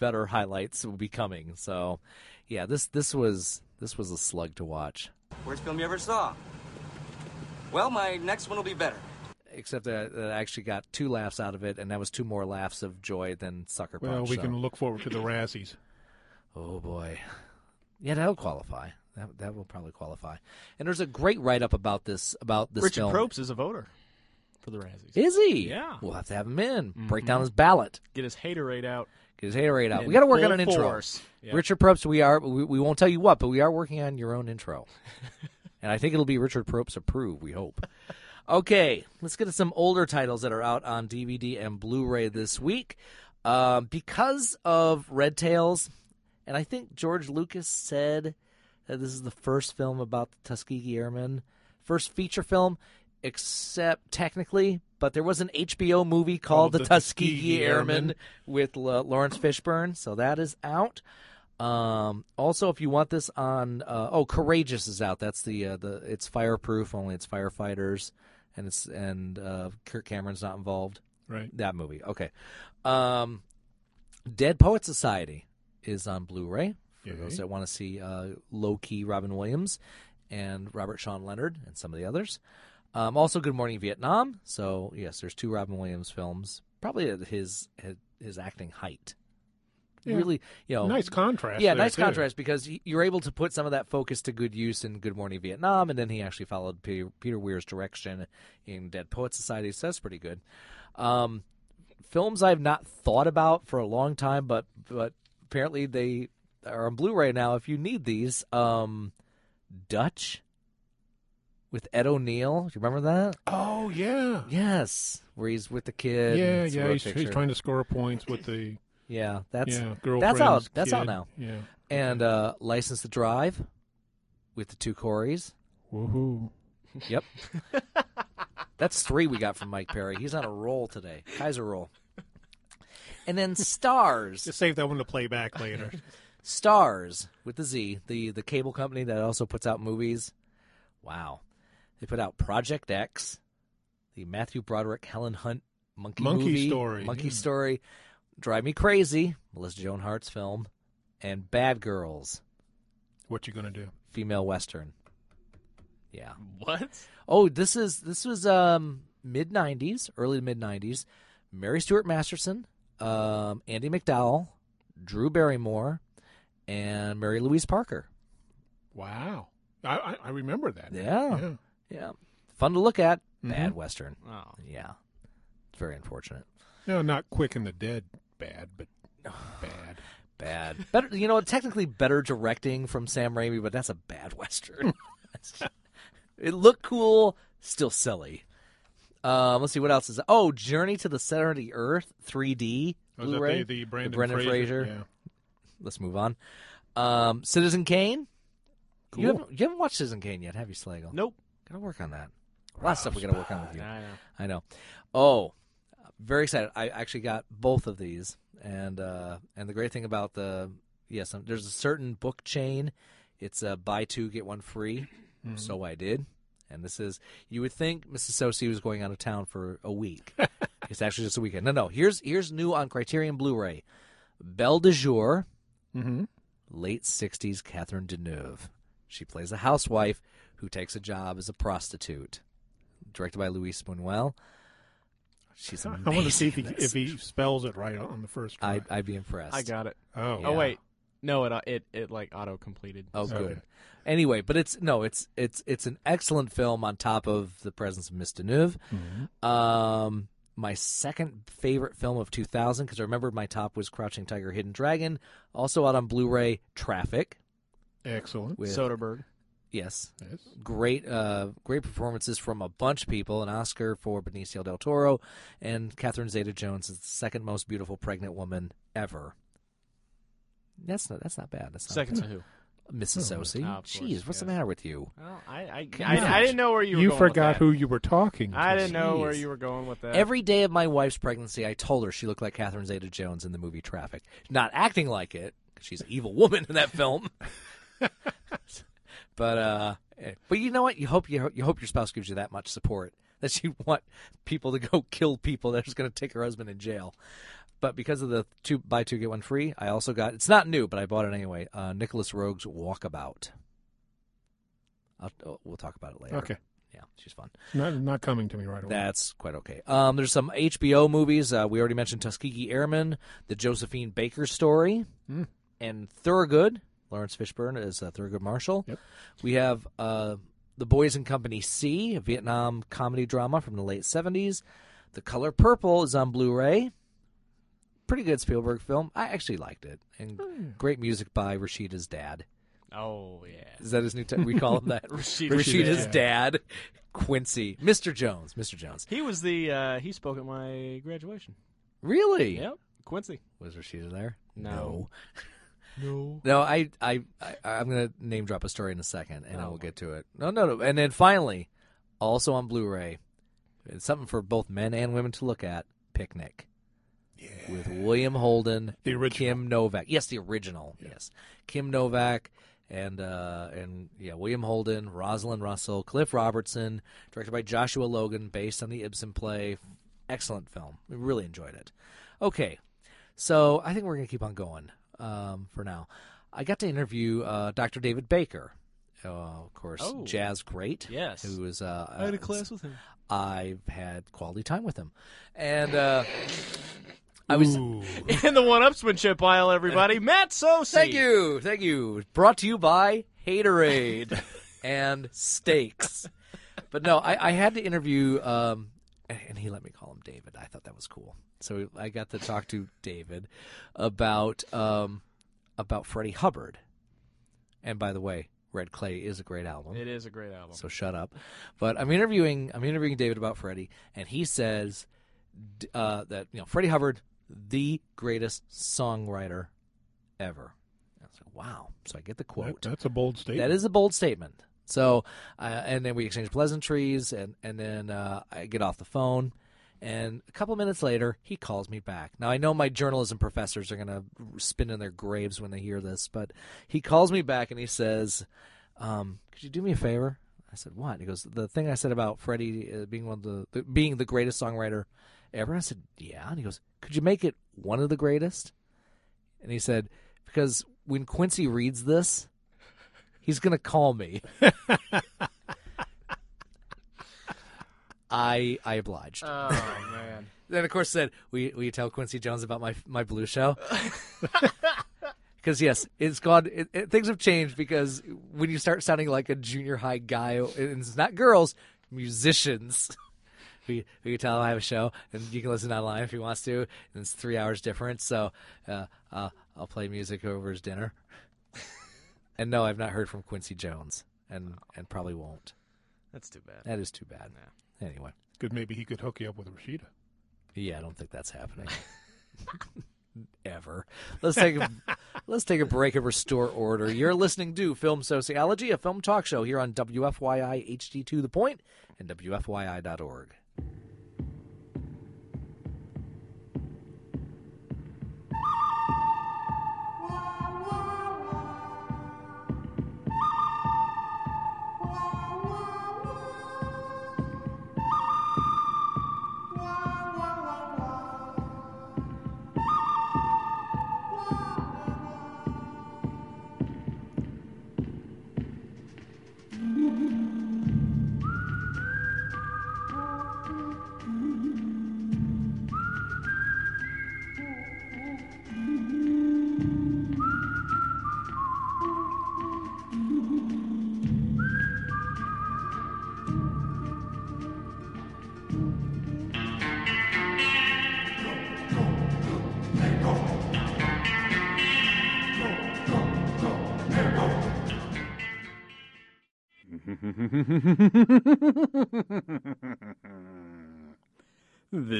better highlights will be coming. So yeah, this this was this was a slug to watch. Worst film you ever saw? Well, my next one will be better. Except that that I actually got two laughs out of it, and that was two more laughs of joy than Sucker Punch. Well, we so- can look forward to the Razzies. Oh boy, yeah, that'll qualify. That that will probably qualify. And there's a great write up about this about this Richard film. Propes is a voter for the Razzies. Is he? Yeah. We'll have to have him in. Break Mhm. down his ballot. Get his haterade out. Hair rate out. We got to work on an intro. Richard Propes, we are. We, we won't tell you what, but we are working on your own intro, and I think it'll be Richard Propes approved. We hope. Okay, let's get to some older titles that are out on DVD and Blu-ray this week. Um, because of Red Tails, and I think George Lucas said that this is the first film about the Tuskegee Airmen, first feature film, except technically, but there was an HBO movie called Called The, The Tuskegee, Tuskegee Airmen, Airmen. with L- Laurence Fishburne, so that is out. Um, also, if you want this on, uh, oh, Courageous is out. That's the uh, the it's fireproof, only it's firefighters, and it's and uh, Kirk Cameron's not involved. Right. That movie. Okay. Um, Dead Poet Society is on Blu-ray for those that want to see uh, low key Robin Williams and Robert Sean Leonard and some of the others. Um, also, Good Morning Vietnam. So yes, there's two Robin Williams films, probably at his his, his acting height. Yeah. Really, you know, Nice contrast Yeah, nice too. contrast because you're able to put some of that focus to good use in Good Morning Vietnam, and then he actually followed Peter, Peter Weir's direction in Dead Poet Society. So that's pretty good. Um, films I've not thought about for a long time, but but apparently they are on Blu-ray now. If you need these, um, Dutch with Ed O'Neill. Do you remember that? Oh yeah. Yes, where he's with the kid. Yeah, and it's a yeah. He's, he's trying to score points with the. Yeah, that's yeah, that's out. That's out now. Yeah. And uh, License to Drive with the two Corys. Woohoo! Yep. that's three we got from Mike Perry. He's on a roll today. Kaiser roll. And then Starz. Just save that one to play back later. Starz with the Z, the the cable company that also puts out movies. Wow, they put out Project X, the Matthew Broderick, Helen Hunt monkey Monkey movie, Story, monkey yeah. story, Drive Me Crazy, Melissa Joan Hart's film, and Bad Girls, what you gonna do? female western. Yeah. What? Oh, this is this was um mid '90s, early to mid '90s. Mary Stuart Masterson, um, Andie MacDowell, Drew Barrymore, and Mary Louise Parker. Wow. I, I, I remember that. Yeah. yeah. Yeah. Fun to look at. Mhm. Bad Western. Oh. Yeah. It's very unfortunate. No, not Quick and the Dead bad, but bad. Bad. Better, you know, technically better directing from Sam Raimi, but that's a bad Western. it looked cool, still silly. Um, let's see what else is. Oh, Journey to the Center of the Earth 3D Was that Blu-ray. the- the Brandon Brendan Fraser? Fraser. Yeah. Let's move on. Um, Citizen Kane. Cool. You haven't, you haven't watched Citizen Kane yet, have you, Slagle? Nope. Gotta work on that. A lot of stuff we gotta work on with you. I know. I know. Oh, very excited. I actually got both of these, and uh, and the great thing about the yes, um, there's a certain book chain. It's a buy two get one free. Mhm. So I did, and this is you would think Mrs. Socey was going out of town for a week. it's actually just a weekend. No, no. Here's here's new on Criterion Blu-ray. Belle de Jour, Mm-hmm. late '60s Catherine Deneuve. She plays a housewife who takes a job as a prostitute. Directed by Luis Buñuel. She's amazing. I want to see if he if he spells it right on the first try. I'd, I'd be impressed. I got it. Oh. Oh wait. No, it uh, it it like auto completed. Oh, Okay. good. Anyway, but it's no, it's it's it's an excellent film on top of the presence of Miss Deneuve. Mhm. Um, my second favorite film of 2000 because I remember my top was Crouching Tiger, Hidden Dragon. Also out on Blu-ray, Traffic. Excellent. With Soderbergh. Yes, Yes. great uh, great performances from a bunch of people. An Oscar for Benicio del Toro and Catherine Zeta-Jones is the second most beautiful pregnant woman ever. That's not that's not bad. That's not Second bad. to who? Mrs. Oh, Socey. of course, Jeez, what's the matter with you? Well, I I, I. I didn't know where you were. You going with forgot that. who you were talking to. I didn't know where you were going with that. Every day of my wife's pregnancy, I told her she looked like Catherine Zeta-Jones in the movie Traffic. Not acting like it, 'cause she's an evil woman in that film. but uh, eh, but you know what? You hope you, you hope your spouse gives you that much support that you want people to go kill people that's going to take her husband in jail. But because of the two buy two get one free, I also got it's not new, but I bought it anyway. Uh, Nicolas Roeg's Walkabout. I'll, oh, we'll talk about it later. Okay. Yeah, she's fun. Not not coming to me right away. That's quite okay. Um, there's some HBO movies. Uh, we already mentioned Tuskegee Airmen, the Josephine Baker story, Hmm. and Thurgood. Laurence Fishburne is uh, Thurgood Marshall. Yep. We have uh, The Boys in Company C, a Vietnam comedy drama from the late 70s. The Color Purple is on Blu-ray. Pretty good Spielberg film. I actually liked it. And great music by Rashida's dad. Oh yeah. Is that his new? T- we call him that. Rashida- Rashida's Rashida. dad, Quincy, Mr. Jones, Mr. Jones. He was the uh, he spoke at my graduation. Really? Yep. Quincy. Was Rashida there? No. No. No, I, I, I, I'm going to name drop a story in a second, and I Oh, will get to it. No, no, no. And then finally, also on Blu-ray, it's something for both men and women to look at. Picnic. Yeah. With William Holden, The original. Kim Novak. Yes, the original. Yes, Kim Novak and uh, and yeah, William Holden, Rosalind Russell, Cliff Robertson, directed by Joshua Logan, based on the Ibsen play. Excellent film. We really enjoyed it. Okay, so I think we're gonna keep on going um, for now. I got to interview uh, Dr. David Baker, uh, of course, Oh. jazz great. Yes. who was uh, I had a uh, class with him. I've had quality time with him, and uh, I was. Ooh. In the one-upsmanship aisle, everybody, Matt Socey. Thank you, thank you. Brought to you by Haterade and Steaks. But no, I, I had to interview, um, and he let me call him David. I thought that was cool. So I got to talk to David about um, about Freddie Hubbard. And by the way, Red Clay is a great album. It is a great album. So shut up. But I'm interviewing I'm interviewing David about Freddie, and he says uh, that you know Freddie Hubbard, the greatest songwriter ever. I was like, wow. So I get the quote. That- that's a bold statement. That is a bold statement. So, uh, and then we exchange pleasantries, and and then uh, I get off the phone, and a couple minutes later, he calls me back. Now I know my journalism professors are gonna spin in their graves when they hear this, but he calls me back and he says, um, "Could you do me a favor?" I said, "What?" He goes, "The thing I said about Freddie uh, being one of the, the being the greatest songwriter ever." I said, "Yeah." And he goes, "Could you make it one of the greatest?" And he said, "Because when Quincy reads this." He's gonna call me. I I obliged. Oh man. then of course said, "We will you tell Quincy Jones about my my blue show?" Because yes, it's gone. It, it, things have changed because when you start sounding like a junior high guy, and it's not girls, musicians. We we can tell him I have a show, and you can listen online if he wants to. And it's three hours different, so uh, uh, I'll play music over his dinner. and no, I've not heard from Quincy Jones, and and probably won't. That's too bad. That is too bad. Anyway, Good, maybe he could hook you up with Rashida. yeah, I don't think that's happening. Ever. Let's take a let's take a break and restore order. You're listening to Film Sociology, a film talk show here on WFYI HD to the point and WFYI.org.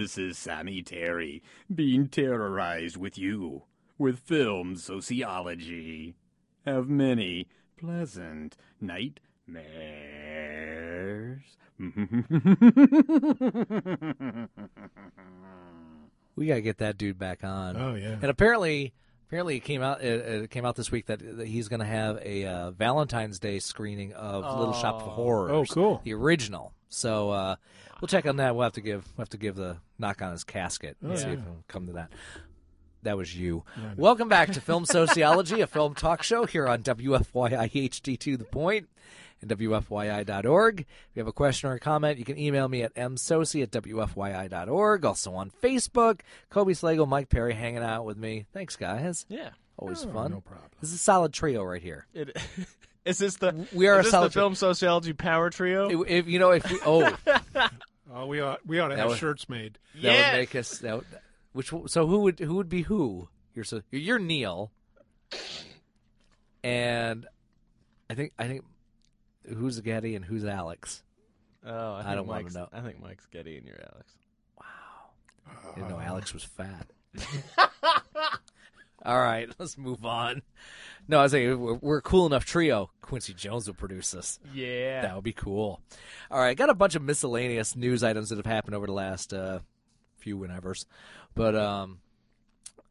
This is Sammy Terry being terrorized with you with film sociology. Have many pleasant nightmares. We gotta get that dude back on. Oh, yeah. And apparently, apparently it came out. It, it came out this week that, that he's gonna have a uh, Valentine's Day screening of Little Shop of Oh. Horrors. Oh, cool. The original. So uh, we'll check on that. We'll have to give we'll have to give the knock on his casket and Oh, see yeah. if it'll come to that. That was you. Yeah, Welcome back to Film Sociology, a film talk show here on WFYI HD to the point and WFYI.org. If you have a question or a comment, you can email me at msocey at WFYI.org. Also on Facebook, Kobe Slagle, Mike Perry hanging out with me. Thanks, guys. Yeah. Always Oh, fun. no problem. This is a solid trio right here. It, is this the We are is a this solid the film sociology power trio? If, if you know, if we, oh, Oh, we ought we ought to That have would- shirts made. that Yes! would make us. That would, which so who would who would be who? You're so you're Neil, and I think I think who's Geddy and who's Alex. Oh, I, I don't wanna know. I think Mike's Geddy and you're Alex. Wow. I didn't know Alex was fat. All right, let's move on. No, I was saying we're, we're a cool enough trio. Quincy Jones will produce us. Yeah. That would be cool. All right, got a bunch of miscellaneous news items that have happened over the last uh, few whenevers, but um,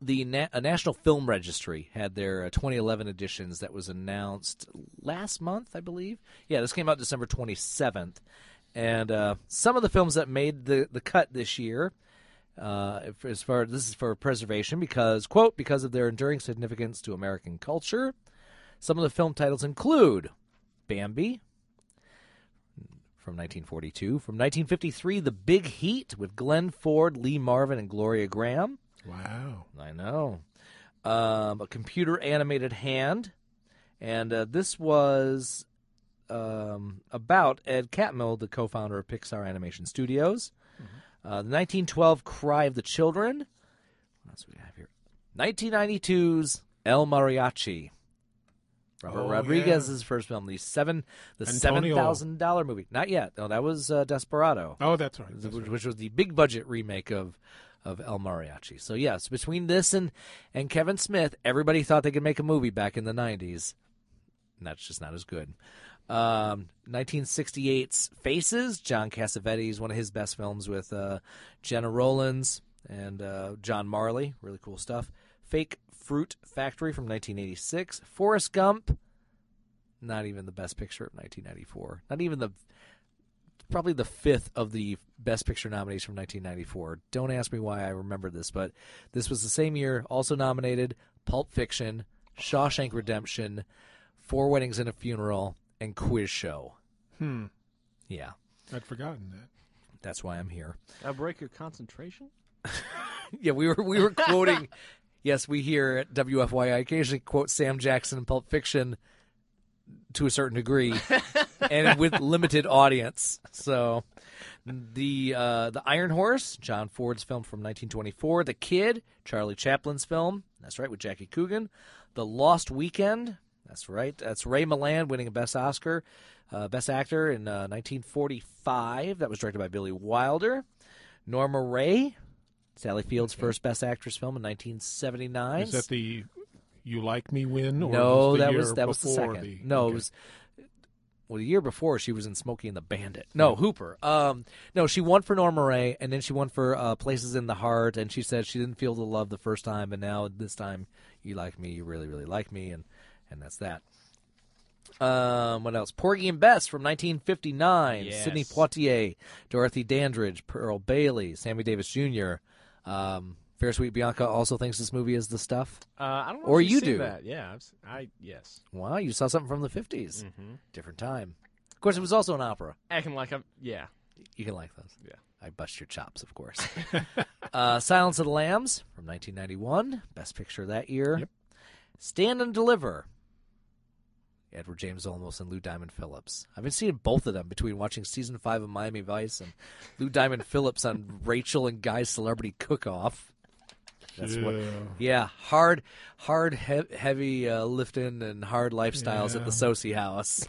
the Na- National Film Registry had their uh, 2011 editions that was announced last month, I believe. Yeah, this came out December 27th, and uh, some of the films that made the the cut this year. Uh, as far this is for preservation because quote because of their enduring significance to American culture. Some of the film titles include Bambi from 1942, from 1953, The Big Heat with Glenn Ford, Lee Marvin, and Gloria Grahame. Wow. I know. Um, a computer animated hand, and uh, this was um, about Ed Catmull, the co-founder of Pixar Animation Studios. Uh, the 1912 Cry of the Children. What else do we have here? 1992's El Mariachi. Robert Oh, Rodriguez's first film, the seven, the seven Antonio. thousand dollar movie. Not yet. No, that was uh, Desperado. Oh, that's right. which, That's right. which was the big budget remake of of El Mariachi. So yes, between this and and Kevin Smith, everybody thought they could make a movie back in the '90s. And that's just not as good. Um, 1968's Faces, John Cassavetes, one of his best films with uh, Gena Rowlands and uh, John Marley. Really cool stuff. Fake Fruit Factory from 1986. Forrest Gump, not even the best picture of 1994. Not even the probably the fifth of the Best Picture nominees from 1994. Don't ask me why I remember this, but this was the same year. Also nominated Pulp Fiction, Shawshank Redemption, Four Weddings and a Funeral, and Quiz Show. Hmm. Yeah. I'd forgotten that. That's why I'm here. I break your concentration. yeah, we were we were quoting. yes, we here at WFYI occasionally quote Sam Jackson in Pulp Fiction to a certain degree, and with limited audience. So, the uh, the Iron Horse, John Ford's film from 1924. The Kid, Charlie Chaplin's film. That's right, with Jackie Coogan. The Lost Weekend. That's right. That's Ray Milland winning a Best Oscar, uh, Best Actor in uh, 1945. That was directed by Billy Wilder. Norma Rae, Sally Field's first Best Actress film in 1979. Is that the "You Like Me" win? Or no, was that was that was the second. the- no, okay. it was well the year before she was in Smokey and the Bandit. No, Hooper. Um, no, she won for Norma Rae, and then she won for uh, Places in the Heart, and she said she didn't feel the love the first time, and now this time you like me, you really really like me, and and that's that. Um, what else? Porgy and Bess from 1959. Yes. Sidney Poitier, Dorothy Dandridge, Pearl Bailey, Sammy Davis Jr. Um, Fair Sweet Bianca also thinks this movie is the stuff. Uh, I don't know. Or you do. that. Yeah, I've, I yes. Wow, you saw something from the 50s. Mhm. Different time. Of course, it was also an opera. Acting like I'm. Yeah. You can like those. Yeah. I bust your chops, of course. uh, Silence of the Lambs from 1991, Best Picture that year. Stand and Deliver. Edward James Olmos and Lou Diamond Phillips. I've been seeing both of them between watching season five of Miami Vice and Lou Diamond Phillips on Rachel and Guy's Celebrity Cook Off. That's what. Yeah. Yeah, hard, hard, he- heavy uh, lifting and hard lifestyles at the Socey House.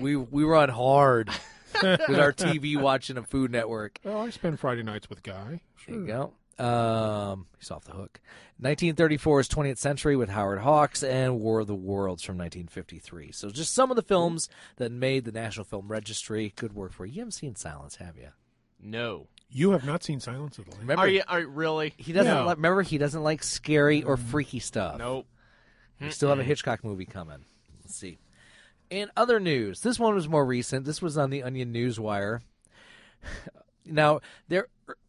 We we run hard with our TV watching a Food Network. Well, I spend Friday nights with Guy. There you go. Um, he's off the hook. 1934 is 20th Century with Howard Hawks and War of the Worlds from 1953. So just some of the films that made the National Film Registry. Good work for you. You haven't seen Silence, have you? No. You have not seen Silence of the Lambs. Remember, Are you? Are you really? he doesn't. No. Like, remember, he doesn't like scary or freaky stuff. Nope. We still have a Hitchcock movie coming. Let's see. In other news, this one was more recent. This was on the Onion Newswire. Now, there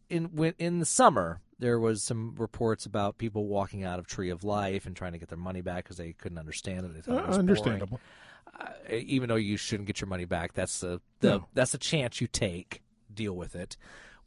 in when, in the summer, there was some reports about people walking out of Tree of Life and trying to get their money back because they couldn't understand it. They thought Uh, it was understandable. Uh, even though you shouldn't get your money back, that's the, the No. that's a chance you take. Deal with it.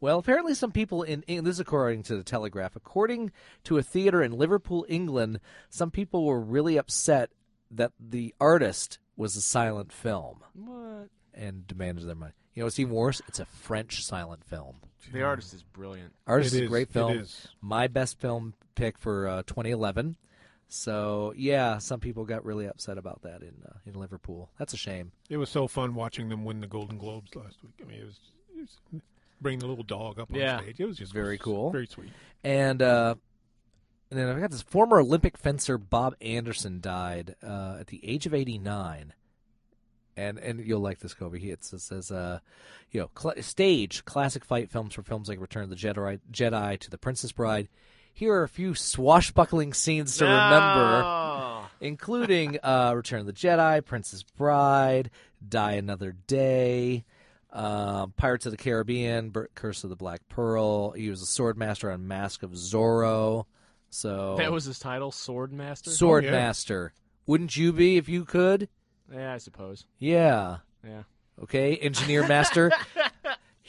Well, apparently, some people in, in this is according to the Telegraph. According to a theater in Liverpool, England, some people were really upset that the artist was a silent film What? and demanded their money. You know, what's even worse? It's a French silent film. The artist is brilliant. Artist It is a is, great film. is. My best film pick for uh, 2011. So yeah, some people got really upset about that in uh, in Liverpool. That's a shame. It was so fun watching them win the Golden Globes last week. I mean, it was, it was bring the little dog up on Yeah. stage. It was just Very cool. very sweet. And uh, and then I've got this former Olympic fencer Bob Anderson died uh, at the age of 89. And and you'll like this, Kobe. He- It says, uh, you know, cl- stage classic fight films for films like Return of the Jedi, Jedi to The Princess Bride. Here are a few swashbuckling scenes to remember, including uh, Return of the Jedi, Princess Bride, Die Another Day, um, Pirates of the Caribbean, Bur- Curse of the Black Pearl. He was a sword master on Mask of Zorro. So That was his title, Sword Master. Sword Oh, yeah. Master. Wouldn't you be if you could? Yeah, I suppose. Yeah. Yeah. Okay, Engineer Master.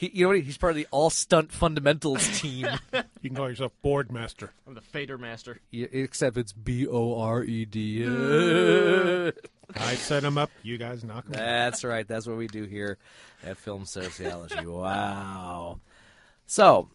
he, you know what? He's part of the all stunt fundamentals team. You can call yourself Board Master. I'm the Fader Master. Yeah, except it's B O R E D. I set him up. You guys knock them. That's right. That's what we do here at Film Sociology. wow. So,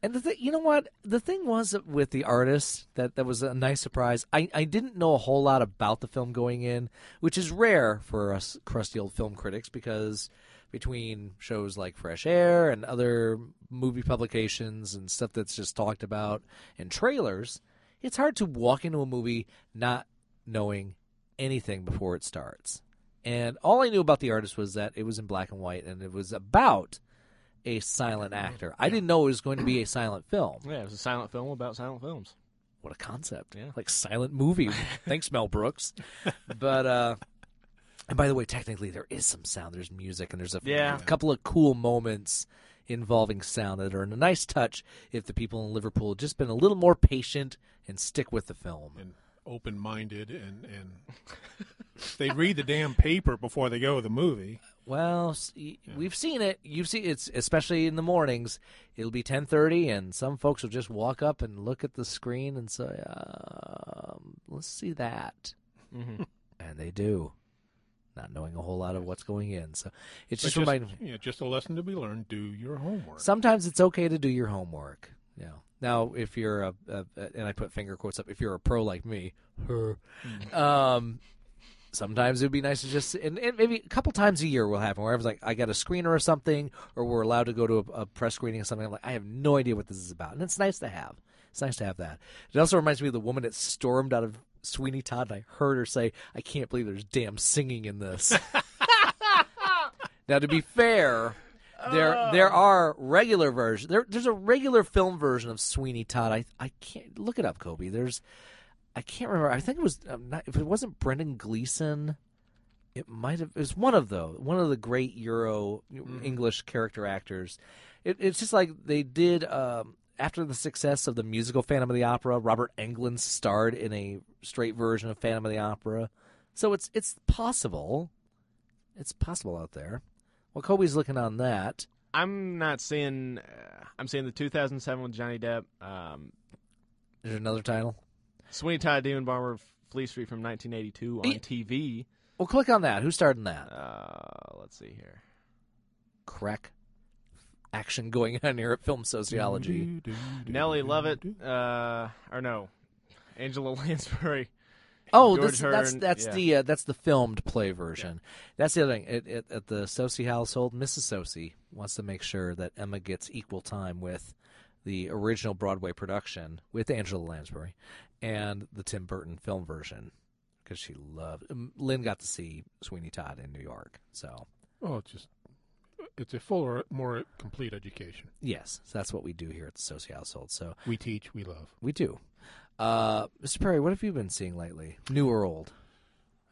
and the thing, you know what? The thing was with the artist that that was a nice surprise. I I didn't know a whole lot about the film going in, which is rare for us crusty old film critics because between shows like Fresh Air and other movie publications and stuff that's just talked about and trailers, it's hard to walk into a movie not knowing anything before it starts. And all I knew about the artist was that it was in black and white and it was about a silent actor. I didn't know it was going to be a silent film. Yeah, it was a silent film about silent films. What a concept. Yeah. Like silent movie. Thanks, Mel Brooks. But uh and by the way, technically there is some sound. There's music and there's a, Yeah. a couple of cool moments involving sound that are a nice touch if the people in Liverpool had just been a little more patient and stick with the film. And open-minded and and they read the damn paper before they go to the movie. Well, s- y- we've seen it. You've seen it's especially in the mornings. It'll be ten thirty, and some folks will just walk up and look at the screen and say, um, "Let's see that," Mhm. and they do, not knowing a whole lot of what's going in. So it's But just reminding. yeah, just a lesson to be learned. Do your homework. Sometimes it's okay to do your homework. Yeah. Now, if you're a, a, and I put finger quotes up, if you're a pro like me, her, um, sometimes it would be nice to just, and, and maybe a couple times a year will happen where I was like, I got a screener or something, or we're allowed to go to a, a press screening or something. I'm like, I have no idea what this is about, and it's nice to have. It's nice to have that. It also reminds me of the woman that stormed out of Sweeney Todd, and I heard her say, "I can't believe there's damn singing in this." now, to be fair, there there are regular versions. There, there's a regular film version of Sweeney Todd. I I can't look it up, Kobe. There's I can't remember. I think it was um, not, if it wasn't Brendan Gleeson. It might have. It was one of those, one of the great Euro English character actors. It, it's just like they did um, after the success of the musical Phantom of the Opera. Robert Englund starred in a straight version of Phantom of the Opera, so it's it's possible. It's possible out there. Well, Kobe's looking on that. I'm not seeing. Uh, I'm seeing the 2007 with Johnny Depp. Um, Is there another title? Sweeney Todd Demon Barber Fleet Street from 1982 on Eh. TV. Well, click on that. Who starred in that? Uh, let's see here. Crack action going on here at Film Sociology. Nellie Lovett, uh, or no, Angela Lansbury. Oh, George this, that's Hearn, that's yeah. the uh, that's the filmed play version. That's the other thing. At, at, at the Socey household, Mrs. Socey wants to make sure that Emma gets equal time with the original Broadway production with Angela Lansbury and the Tim Burton film version because she loved. um, Lynn got to see Sweeney Todd in New York, so Oh, it's just it's a fuller, more complete education. yes, so that's what we do here at the Socey household. So We teach, we love. we do. Uh, Mr. Perry, what have you been seeing lately, new or old?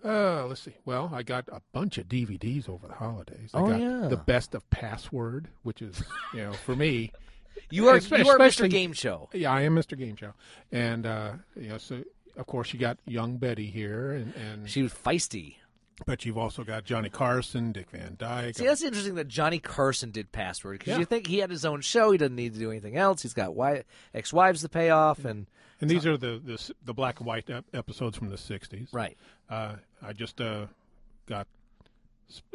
Uh, let's see. Well, I got a bunch of DVDs over the holidays. I Oh, got yeah. the best of Password, which is you know for me. You are- you are Mr. Game Show. Yeah, I am Mr. Game Show, and uh, you know, so of course you got young Betty here, and, and She was feisty. But you've also got Johnny Carson, Dick Van Dyke. See, that's interesting that Johnny Carson did Password because Yeah. you think he had his own show, he doesn't need to do anything else. He's got wi- ex-wives to pay off, and And these are the the, the black and white episodes from the '60s. Right. Uh, I just uh, got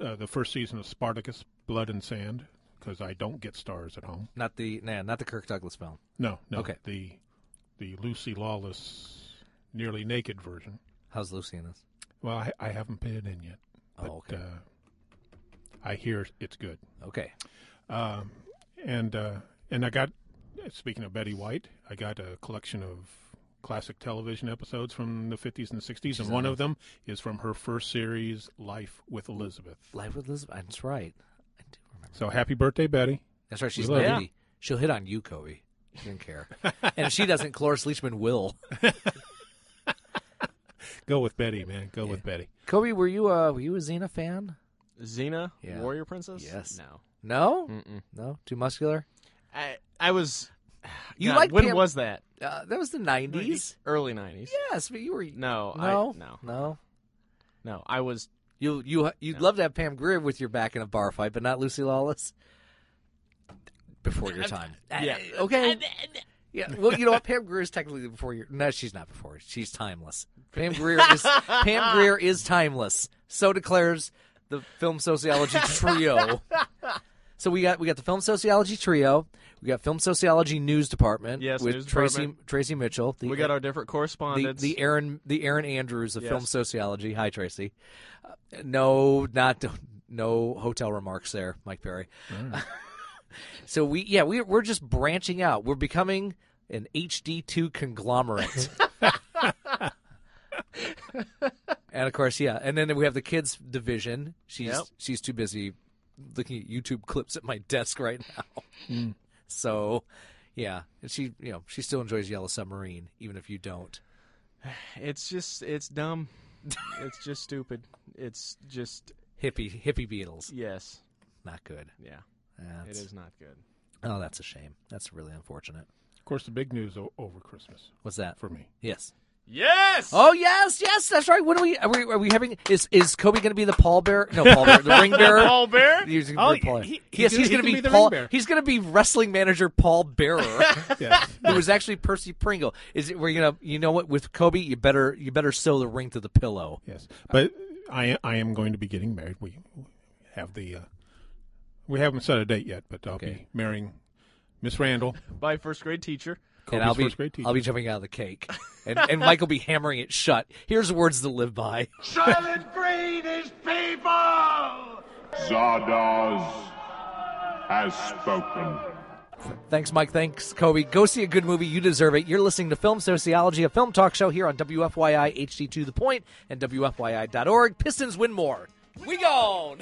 uh, the first season of Spartacus: Blood and Sand because I don't get Starz at home. not the nah, not the Kirk Douglas film. No, no. Okay. The the Lucy Lawless, nearly naked version. How's Lucy in this? Well, I, I haven't put it in yet. But, Oh, okay. Uh, I hear it's good. Okay. Um, and uh, and I got speaking of Betty White, I got a collection of classic television episodes from the 50s and 60s, She's and on one of them is from her first series, Life with Elizabeth. Life with Elizabeth. That's right. I do remember. So happy birthday, Betty. That's right. She's love you. She'll hit on you, Kobe. She didn't care, and if she doesn't, Cloris Leachman will. Go with Betty, man. Go with Betty. Kobe, were you uh were you a Xena fan? Xena, Yeah. Warrior Princess. Yes. No. No. Mm-mm. No. Too muscular. I I was. You God, like when Pam- was that? Uh, that was the nineties. Early nineties. Yes, but you were No, no, I, no, no. no. I was. You you you'd love to have Pam Grier with your back in a bar fight, but not Lucy Lawless. Before your time. Yeah. Okay. Yeah. Well, you know what? Pam Grier is technically before your. No, she's not before. She's timeless. Pam Grier is Pam Grier is timeless. So declares the film sociology trio. So we got we got the film sociology trio. We got film sociology news department. Yes, with news Tracy department. Tracy Mitchell. The, we got our different correspondents. the Aaron the Erin Andrews of Yes. film sociology. Hi Tracy. Uh, no, not no hotel remarks there, Mike Perry. so we yeah we we're just branching out. We're becoming an HD two conglomerate. and of course, yeah, and then we have the kids division. She's Yep. she's too busy looking at YouTube clips at my desk right now. Mm. So, yeah, and she you know she still enjoys Yellow Submarine even if you don't. It's just it's dumb. it's just stupid. It's just hippie hippie Beatles. Yes. Not good. Yeah. That's- It is not good. Oh, that's a shame. That's really unfortunate. Of course, the big news o- over Christmas. What's that for me? Yes. Yes. Oh yes, yes, that's right. When are we? Are we, are we having? Is is Kobe going to be the Paul Bear? No, Paul Bear, the ring bearer. Paul Bear? He's gonna Oh, be Paul. he- yes, he he's can- going to he be, be the Paul. ring bearer. He's going to be wrestling manager Paul Bearer, Yes. who was actually Percy Pringle. Is it? We're gonna. You know what? With Kobe, you better you better sew the ring to the pillow. Yes, but I I am going to be getting married. We have the uh, we haven't set a date yet, but I'll be marrying Miss Randall. By first grade teacher. Kobe's and I'll be first grade teacher. I'll be jumping out of the cake, and and Mike will be hammering it shut. Here's the words to live by. Soylent Green is people! Zardoz has spoken. Thanks, Mike. Thanks, Kobe. Go see a good movie. You deserve it. You're listening to Film Sociology, a film talk show here on WFYI HD to the point and WFYI.org. Pistons win more. We gone.